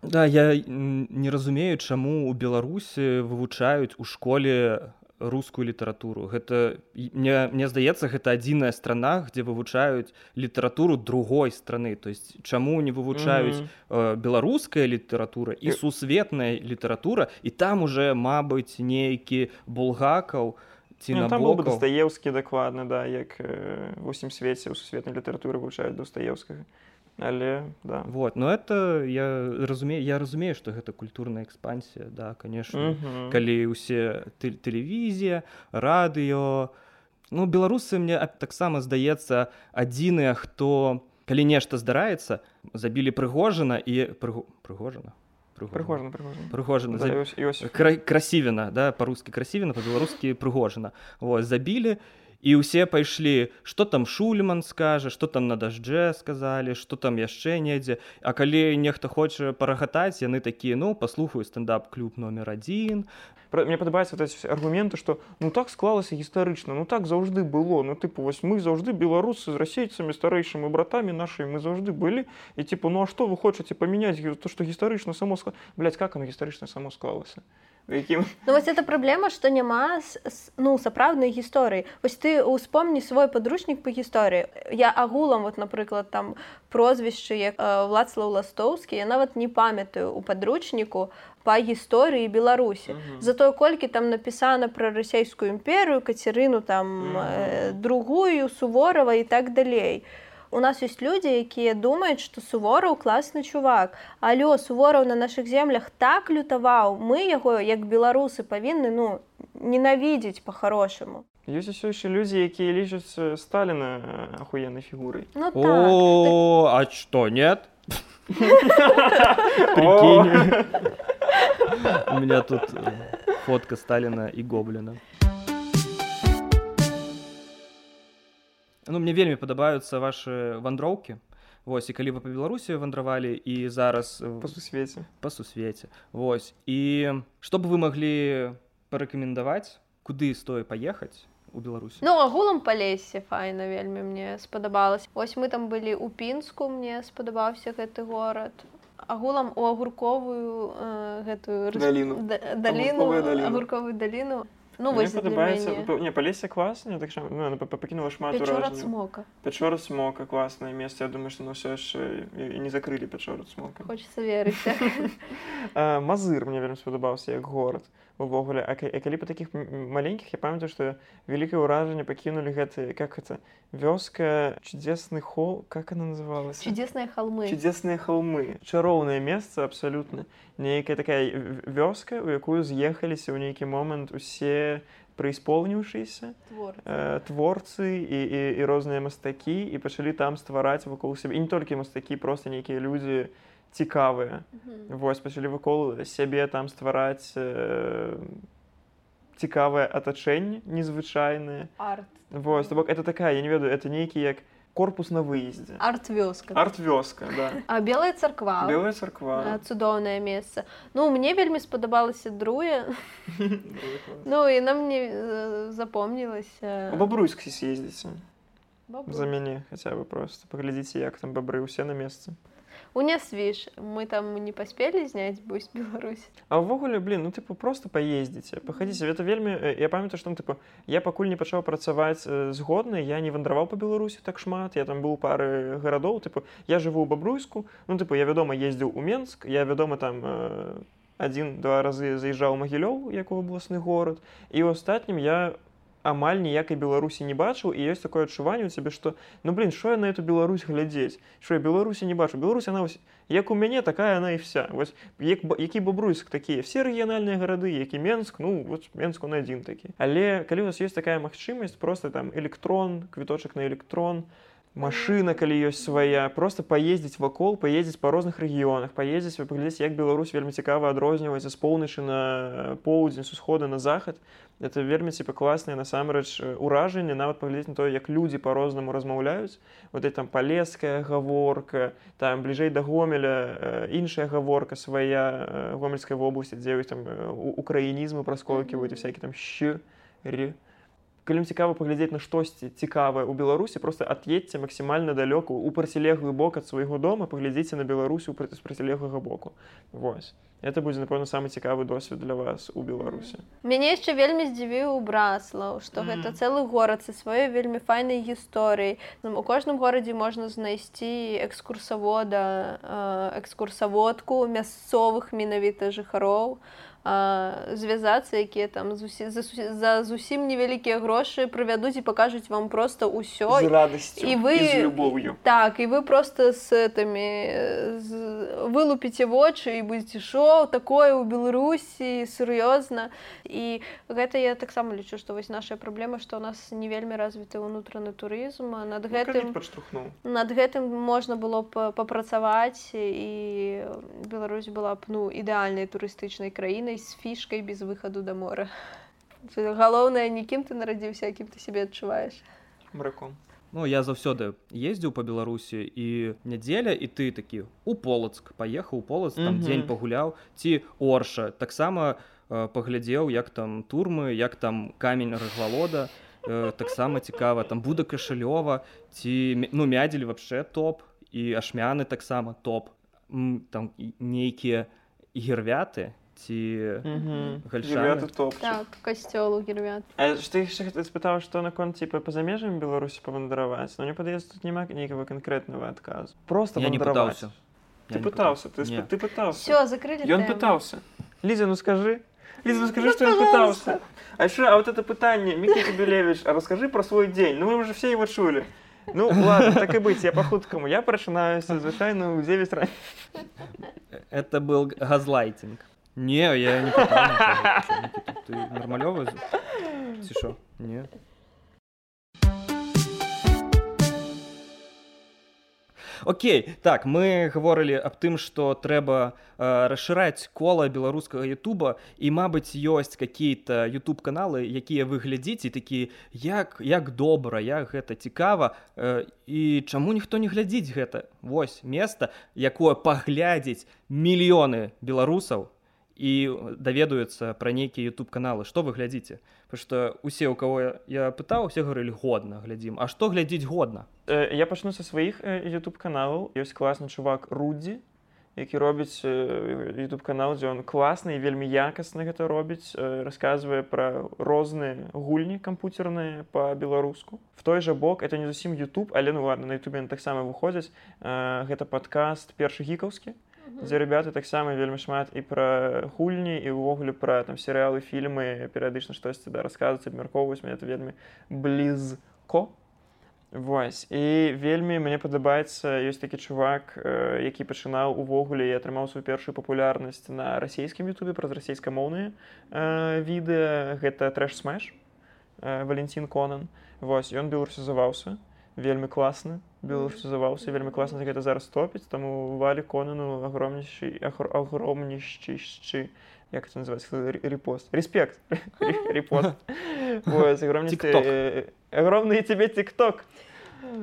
Да я не разумею чаму у беларусі вывучаюць у школе рускую літаратуру. Гэта мне мне здаецца гэта адзіная страна где вывучаюць літаратуру другой страны. То есть чаму не вывучаюць mm -hmm. беларуская літаратура і сусветная літаратура і там уже мабыць нейкі булгакаў ці ну, на дастаеўскі дакладна да як э, усім свеце ў сусветнай літаратуры вывучаюць дастаеўскага але да. Вот но это я разумею я разумею что гэта культурная экспансія да конечно. Калі усе тэлевізія радыё ну беларусы мне таксама здаецца адзіныя хто калі нешта здараецца забілі прыгожана і прыгожана прыгожана прыгожана прыгожана за- і ось- і ось кра красівіна да па-рускі красівіна па-беларускі прыгожана вот забілі і ўсе пайшлі что там шульман скажа что там на даждже сказалі что там яшчэ недзе А калі нехта хоча парагатаць яны такія ну паслухаю стендап клуб номер один Пра- мне падабаецца аргументы што ну так склалася гістарычна ну так заўжды было ну тыпу вось мы заўжды беларусы з расейцамі старэйшымі братамі нашымі мы заўжды былі. І типу ну а што вы хочаце памяняць то што гістарычна само склад блядь, как оно гістарычна само склалася? У якім Ну вось эта праблема што няма ну сапраўднай гісторыі. Вось ты успомні свой падручнік па гісторыі я агулам вот напрыклад там прозвішчы як э, Влацлаў ластоўскі я нават не памятаю у падручніку па гісторыі беларусі затое колькі там напісана пра расійскую імперыю кацярыну там э, другую суворова і так далей у нас ёсць людзі якія думаюць што сувораў класны чувак. Алё сувораў на нашых землях так лютаваў мы яго як беларусы павінны ну ненавідзець по-хорошаму ёсць усё яшчэ людзі якія лічаць э, сталіна э, ахуеннай фігурай ну так. о а что нет. У меня тут э, фотка Сталина и Гоблина. Ну, мне вельмі падабаюцца ваши вандроўкі. Вось і калі вы па Беларусі вандравалі і зараз э, па сусвеце па сусвеце. Вось і што б вы маглі парэкамендаваць, куды стоя паехаць у Беларусі? Ну агулам па лесе файна вельмі мне спадабалось Вось мы там былі у пінску мне спадабаўся гэты горад агулам у агурковую э, гэтую Даліну. да- даліну Агурковую даліну. Ну Мне вось падабаецца не палесе класна так ну, пакінула шмат цмока. Пячора смока класнае месца я думаю што ну ўсё яшчэ і- не закрылі пячору смока хочется верыць так. Мазыр мне вельмі спадабаўся як горад увогуле а, а калі па такіх маленькіх я памятаю што вялікае ўражанне пакінулі гэты как это вёска чудесны хол как она называлася чудесныя халмы чудесныя холмы. Чароўнае месца абсалютна нейкая такая вёска у якую з'ехаліся ў нейкі момант усе прыісполніўшыся твор э, творцы і, і, і розныя мастакі і пачалі там ствараць вакол сябе і не толькі мастакі просто нейкія людзі цікавыя. Вось пачалі вакол сябе там ствараць э, цікавае атачэнне незвычайнае. Арт. Вось то бок это такая я не ведаю это нейкі як корпус на выездзе арт вёска. Арт вёска да. А белая царква. Белая царква. Цудоўнае месца. Ну мне вельмі спадабалася друе. Ну і нам мне э, запомнілася. У бабруйск съездзіце за мяне хаця бы просто паглядзіце як там бабры ўсе на месцы у нясвіж мы там не паспелі зняць бусь Беларусь А ўвогуле блин ну тыпу просто паездзіце пахадзіце это вельмі э, я памятаю што тыпу я пакуль не пачаў працаваць э, згодны я не вандраваў па беларусі так шмат я там быў пары гарадоў тыпу я жыву ў бабруйску ну тыпу я вядома ездзіў у менск я вядома там э, адзін-два разы заязджаў у магілёў як у абласны горад і ў астатнім я амаль ніякай беларусі не бачыў і ёсць такое адчуванне у цябе што ну блин що я на эту Беларусь глядзець? Що я беларусі не бачу? Беларусь она вось як у мяне такая она і вся вось як які бабруйск такія все рэгіянальныя гарады які менск ну вот менск он адзін такі. Але калі у вас есть такая магчымасць просто там электрон квіточак на электрон машина калі ёсць свая просто паездзіць вакол паездзіць па розных рэгіёнах паездзіць вы паглядзець як Беларусь вельмі цікава адрозніваецца з поўначы на э, поўдзень з усхода на захад это вельмі ціпа класныя насамрэч э, уражанне нават паглядзець на тое як людзі па-рознаму размаўляюць вот это там палеская гаворка там бліжэй да гомеля э, іншая гаворка свая э, гомельскай вобласці дзе там э, у- украінізмы праскоківаюць всякі там щ ре калі цікава паглядзець на штосьці цікавае ў беларусі просто ад'едьце максімальна далёку у процілеглы бок ад свайго дома паглядзіце на беларусі ў з процілеглага боку. Вось. Это будзе напэўна самы цікавы досвед для вас у беларусі. Мяне яшчэ вельмі здзівіў браслаў што Мгм. гэта цэлы горад са сваёй вельмі файнай гісторыяй. Ну, у кожным горадзе можна знайсці экскурсавода э, экскурсаводку мясцовых менавіта жыхароў звязацца якія там зусі, за, зусім невялікія грошы прывядуць і пакажуць вам просто ўсё радасцю і вы і любоўю так і вы просто с этими з, вылупіце вочы і будзеце шоу такое ў беларусі сур'ёзна і гэта я таксама лічу што вось наша праблема што у нас не вельмі развіты ўнутраны турызм над гэтым падштурхнуў над гэтым можна было б папрацаваць і Беларусь была б ну ідэальнай турыстычнай краінай з фішкай без выхаду да мора галоўнае нікім ты нарадзіўся якім ты сябе адчуваеш мраком. Ну я заўсёды ездзіў па беларусі і нядзеля і ты такі у полацк паехаў у полац там mm -hmm. дзень пагуляў ці орша таксама э, паглядзеў як там турмы як там камень рыгвалода э, таксама цікава там буда кашалёва ці ну мядзелі вообще топ і ашмяны таксама топ. Там нейкія гервяты ці так, касцёлу гервят яшчэ спытаў што наконт типа па замежам беларусі павандраваць но мне падаецца тут няма нейкага канкрэтнага адказу просто я не пытаўся ты пытаўся ты, ты пытаўся все закрыли ён пытаўся ліза ну скажи ліза ну скажи што ён пытаўся а яшчэ а вот это пытанне мікі белевич а расскажы про свой дзень ну мы уже все его чулі Ну ладно, так и быть, я по хуткому. Я прачынаюся звычайно ў 9 раней. Это был газлайтинг. Не, я не пытал, Ты нормалёвы? Ці що? Не. Окей так мы гаворылі аб тым што трэба э, расшыраць кола беларускага Ютуба і мабыць ёсць какие-то YouTube каналы якія вы глядзіце такі як як добра як гэта цікава э, і чаму ніхто не глядзіць гэта Вось место якое паглядзець мільёны беларусаў і даведаюцца пра нейкія youtube каналы што вы глядзіце? Что усе у кого я пытаў усе говорили годна глядзім А што глядзіць годна э, я пачну са сваіх э, youtube каналаў ёсць класны чувак рудзі які робіць э, youtube канал дзе он класны і вельмі якасна гэта робіць расказвае пра розныя гульні кампутерныя па-беларуску. В той жа бок это не зусім youtube але ну ладно на youtube таксама выходзяць гэта падкаст першы гікаўскі дзе ребята таксама вельмі шмат і пра гульні і ўвогуле пра там серыялы фільмы перыядычна штосьці да расказваць абмяркоўваюць мне это вельмі блізко. Вось. І вельмі мне падабаецца ёсць такі чувак які пачынаў увогуле і атрымаў сваю першую папулярнасць на расійскім ютубе праз расійскамоўныя відэа. Гэта трэш смеш валенцін конан. Вось ён беларусізаваўся вельмі класны. Беларусізаваўся вельмі класна гэта зараз топіць таму валі конану агромнейшы агромнішчышчы як это называется репост? Респект! Репост. Огромный тебе тикток.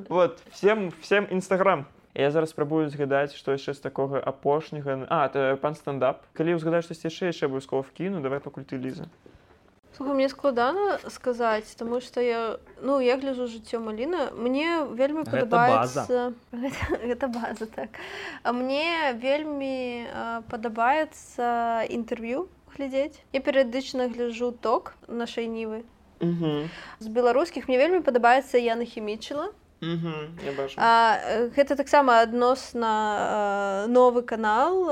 вот всем всем нстаграм я зараз спрабую згадаць што яшчэ з такога апошняга а пан стендап. Калі ўзгадаеш штось яшчэ яшчэ абавязкова кіну давай пакуль ты ліза Слухай, мне складана сказаць тому что я ну я гляжу жыццё маліна мне вельмі падабаецца гэта база. Так. А мне вельмі падабаецца інтэрв'ю глядзець я перыядычна гляжу ток нашай нівы з беларускіх мне вельмі падабаецца яна хімічыла гэта таксама адносна новы канал.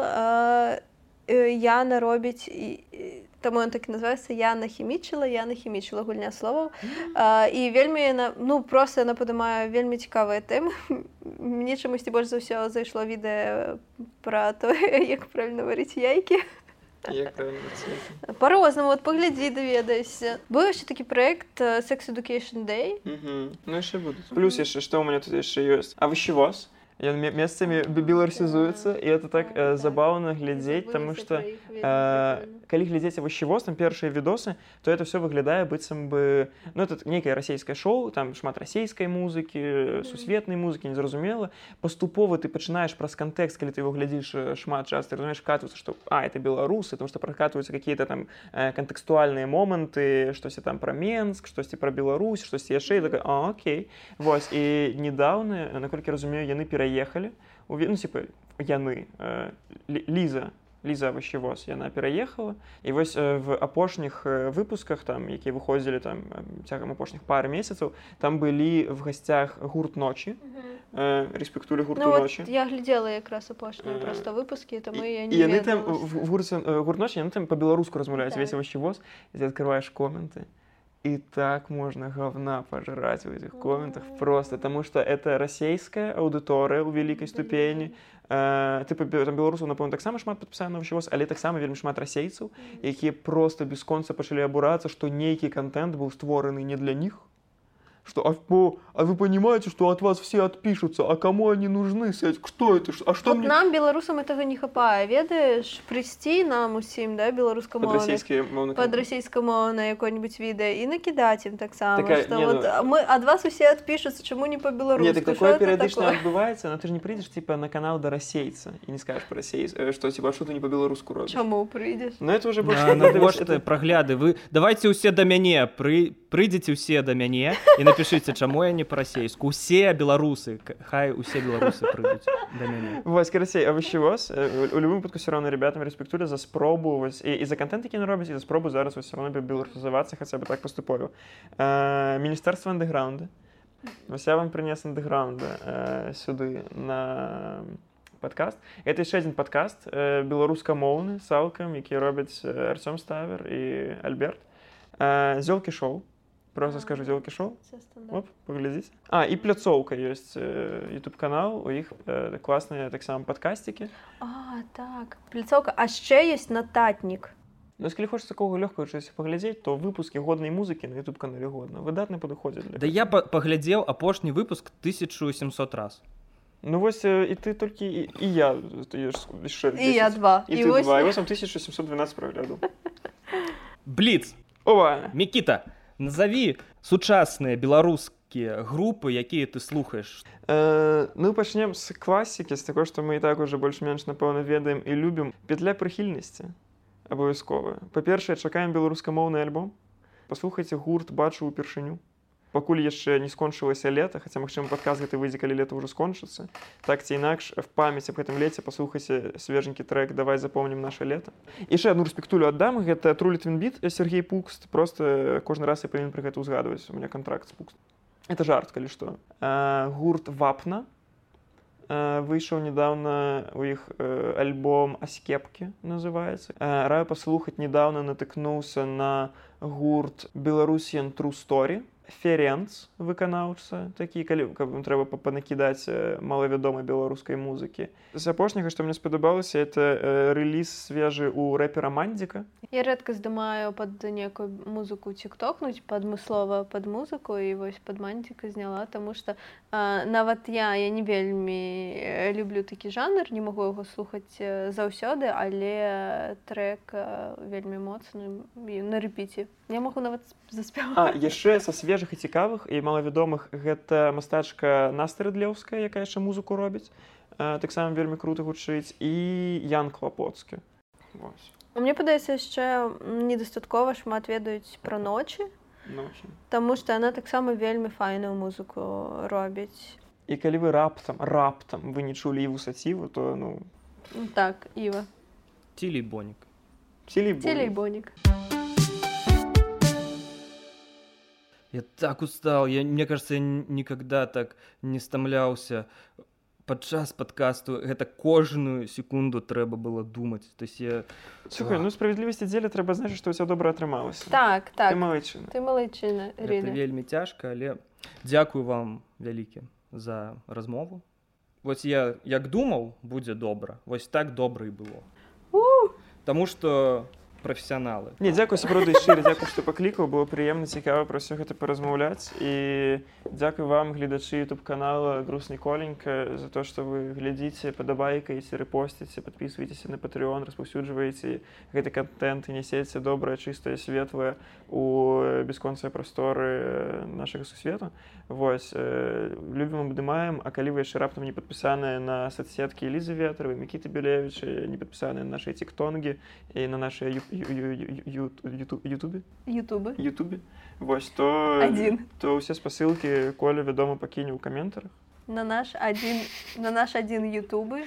Яна робіць і Таму ён так называецца я нахімічыла я нахімічыла гульня словаў і вельмі яна ну просто яна падымае вельмі цікавыя тэмы мне чамусьці больш за ўсё зайшло відэа пра то як правильно варыць яйкі по-рознаму вот паглядзі даведайся быў яшчэ такі проект секс education day ну яшчэ будуць плюс яшчэ што у меня тут яшчэ ёсць а вы вас ён месцамі беларусізуецца і это так э, забаўна глядзець таму што э, калі глядзець вощевоз там першыя відосы то это все выглядае быццам бы ну это нейкае расійскае шоу там шмат расійскай музыкі сусветнай музыкі незразумела паступова ты пачынаеш праз кантэкст калі ты его глядзіш э, шмат час ты разумееш катвацца што а это беларусы там што пракатваюцца какие-то там э, кантэкстуальныя моманты штосьці там пра менск штосьці пра Беларусь штосьці яшчэ так Окей. Вось і недаўна наколькі разумею яны пераехалі пераехалі у ну, типа, яны э, ліза ліза вощевоз яна пераехала і вось э, в апошніх э, выпусках там якія выходзілі там цягам апошніх пары месяцаў там былі в гасцях гурт ночі Э, респектулі гурту Ну, ночі. от я глядела якраз апошнія просто выпускі, я не І яны там в гурце гурт ночі, яны там по-беларуску размаўляюць Так. весь овощи воз, і ты открываешь коменты. И так можно говна пожрать в этих комментах просто, потому что это российская аудитория у великой ступени. Э, бе- там белорусаў, напэўна, таксама шмат падпісана на вось, але таксама вельмі шмат расейцаў, якія просто бесконца пачалі абурацца, што нейкі контент быў створаны не для них. Что, а, по- а вы понимаете, что от вас все отпишутся, а кому они нужны? Сядь, Кто это? А что От мне... нам беларусам этого не хапае ведаеш прыйсці нам усім да Под беларускамоўных российские мовные под каналы. расійскамоўнае якое-нибудь відэа і накідаць ім таксама Такая, што не, вот ну- мы ад вас усе адпішуцца чаму не па-беларуску Нет, так такое периодично такое? отбывается, но ты же не придешь типа на канал до российца и не скажешь про э, что типа, а что ты не по-белоруску робишь? чаму прыйдзеш Но это уже больше... На, это- навошта это- прагляды вы давайте усе да мяне пры прыйдзеце ўсе да мяне і напішыце чаму я не па-расейску усе беларусы хай усе беларусы прыйдуць Вось, карацей, а овощевоз, э, у любым выпадку все равно ребятам респектую за спробу, вось, і, і за контент, який не робять, і за спробу зараз вось все равно білорусизуватися, хоча б так поступово. Е, Міністерство андеграунду. Ось я вам приніс андеграунда е, сюди на подкаст. Это е, білоруськомовний з Алком, який робить е, Артем Ставер і Альберт. Зьолки шоу. Просто скажу Зьолки шоу. Поглядите. А, и Пляцовка есть YouTube канал, у них э, классные так само подкастики. А так пляцоўка а ще ёсць нататнік Но если хочется такого легкого чего поглядеть, то выпуски годной музыки на YouTube канале годно. Выдатно подходят для. Да я па- паглядзеў апошні выпуск 1700 раз Ну вот и ты только и, и я. еще і я два И, і ты вось- два. И вот там 1712 проглядов. Бліц Ова! Мікіта назови сучасныя беларускія групы якія ты слухаеш Э, ну, пачнем з класікі, з таго, што мы і так уже больш-менш, напэўна, ведаем і любім. Петля прыхільнасці абавязкова. Па-першае, чакаем беларускамоўны альбом. Паслухайце гурт бачу упершыню. Пакуль яшчэ не скончылася лета, хаця магчыма падказ гэты выйдзе, калі лета ўжо скончыцца. Так ці інакш в памяць аб гэтым леце паслухайце свеженькі трек давай запомнім наша лета. Яшчэ адну респектулю аддам гэта Трулі Твінбіт Сергей Пукст просто кожны раз я павінен пры гэта ўзгадваць у меня контракт з Пукст. Это жарт, калі што. Э, гурт Вапна э, выйшаў недавно у іх э, альбом Аскепкі называется. Э, раю паслухаць недавно натыкнуўся на гурт Беларусіян True Story. Ференц выканаўца такі калі каб трэба па- панакідаць э, малавядомай беларускай музыкі з апошняга што мне спадабалася это э, рэліз свежы у рэпера мандзіка я рэдка здымаю под некую музыку тиктокнуть падмыслова под музыку і вось под мантика зняла тому что а, нават я я не вельмі э, люблю такі жанр не магу яго слухаць э, заўсёды але трек э, вельмі моцны і на рэпіце я могу нават заспяваць А яшчэ са свежых і цікавых і малавядомых. Гэта мастачка Настя Рыдлеўская, якая яшчэ музыку робіць. Таксама вельмі крута гучыць і Ян Клапоцкі. Мне падаецца яшчэ недастаткова шмат ведаюць пра ночы Ночі. Таму што яна таксама вельмі файную музыку робіць. І калі вы раптам раптам вы не чулі іву саціву, то ну Ну, так іва. Цілей бонік Я так устал. Я, мне кажется, я никогда так не стамляўся. Падчас падкасту гэта кожную секунду трэба было думаць. То есть я Слухай, ну справядлівасці дзеля трэба значыць, што ўсё добра атрымалася. так Ты так малайчына. ты малайчына вельмі цяжка, але дзякую вам вялікі за размову. Вось я як думаў, будзе добра. Вось так добра і было. Таму што прафесіяналы. Не, дзякуй сапраўды шчыра, дзякуй, што паклікаў, было прыемна цікава пра ўсё гэта паразмаўляць і дзякуй вам гледачы YouTube канала Грус Ніколенька за то, што вы глядзіце, падабайкаеце, рэпосціце, падпісвайцеся на Patreon, распаўсюджваеце гэты контент і нясеце добрае, чыстае, светлае у бясконцыя прасторы нашага сусвету. Вось э, любім абдымаем, а калі вы яшчэ раптам не падпісаныя на соцсеткі Лізы Ветравы, Мікіты Белевіча, не падпісаныя на нашыя тиктонгі і на юту- ютубе? Ютубы. Ютубе. Вось то Адзін. то ўсе спасылкі коля вядома пакіне ў каментарах на наш адзін на наш адзін ютубы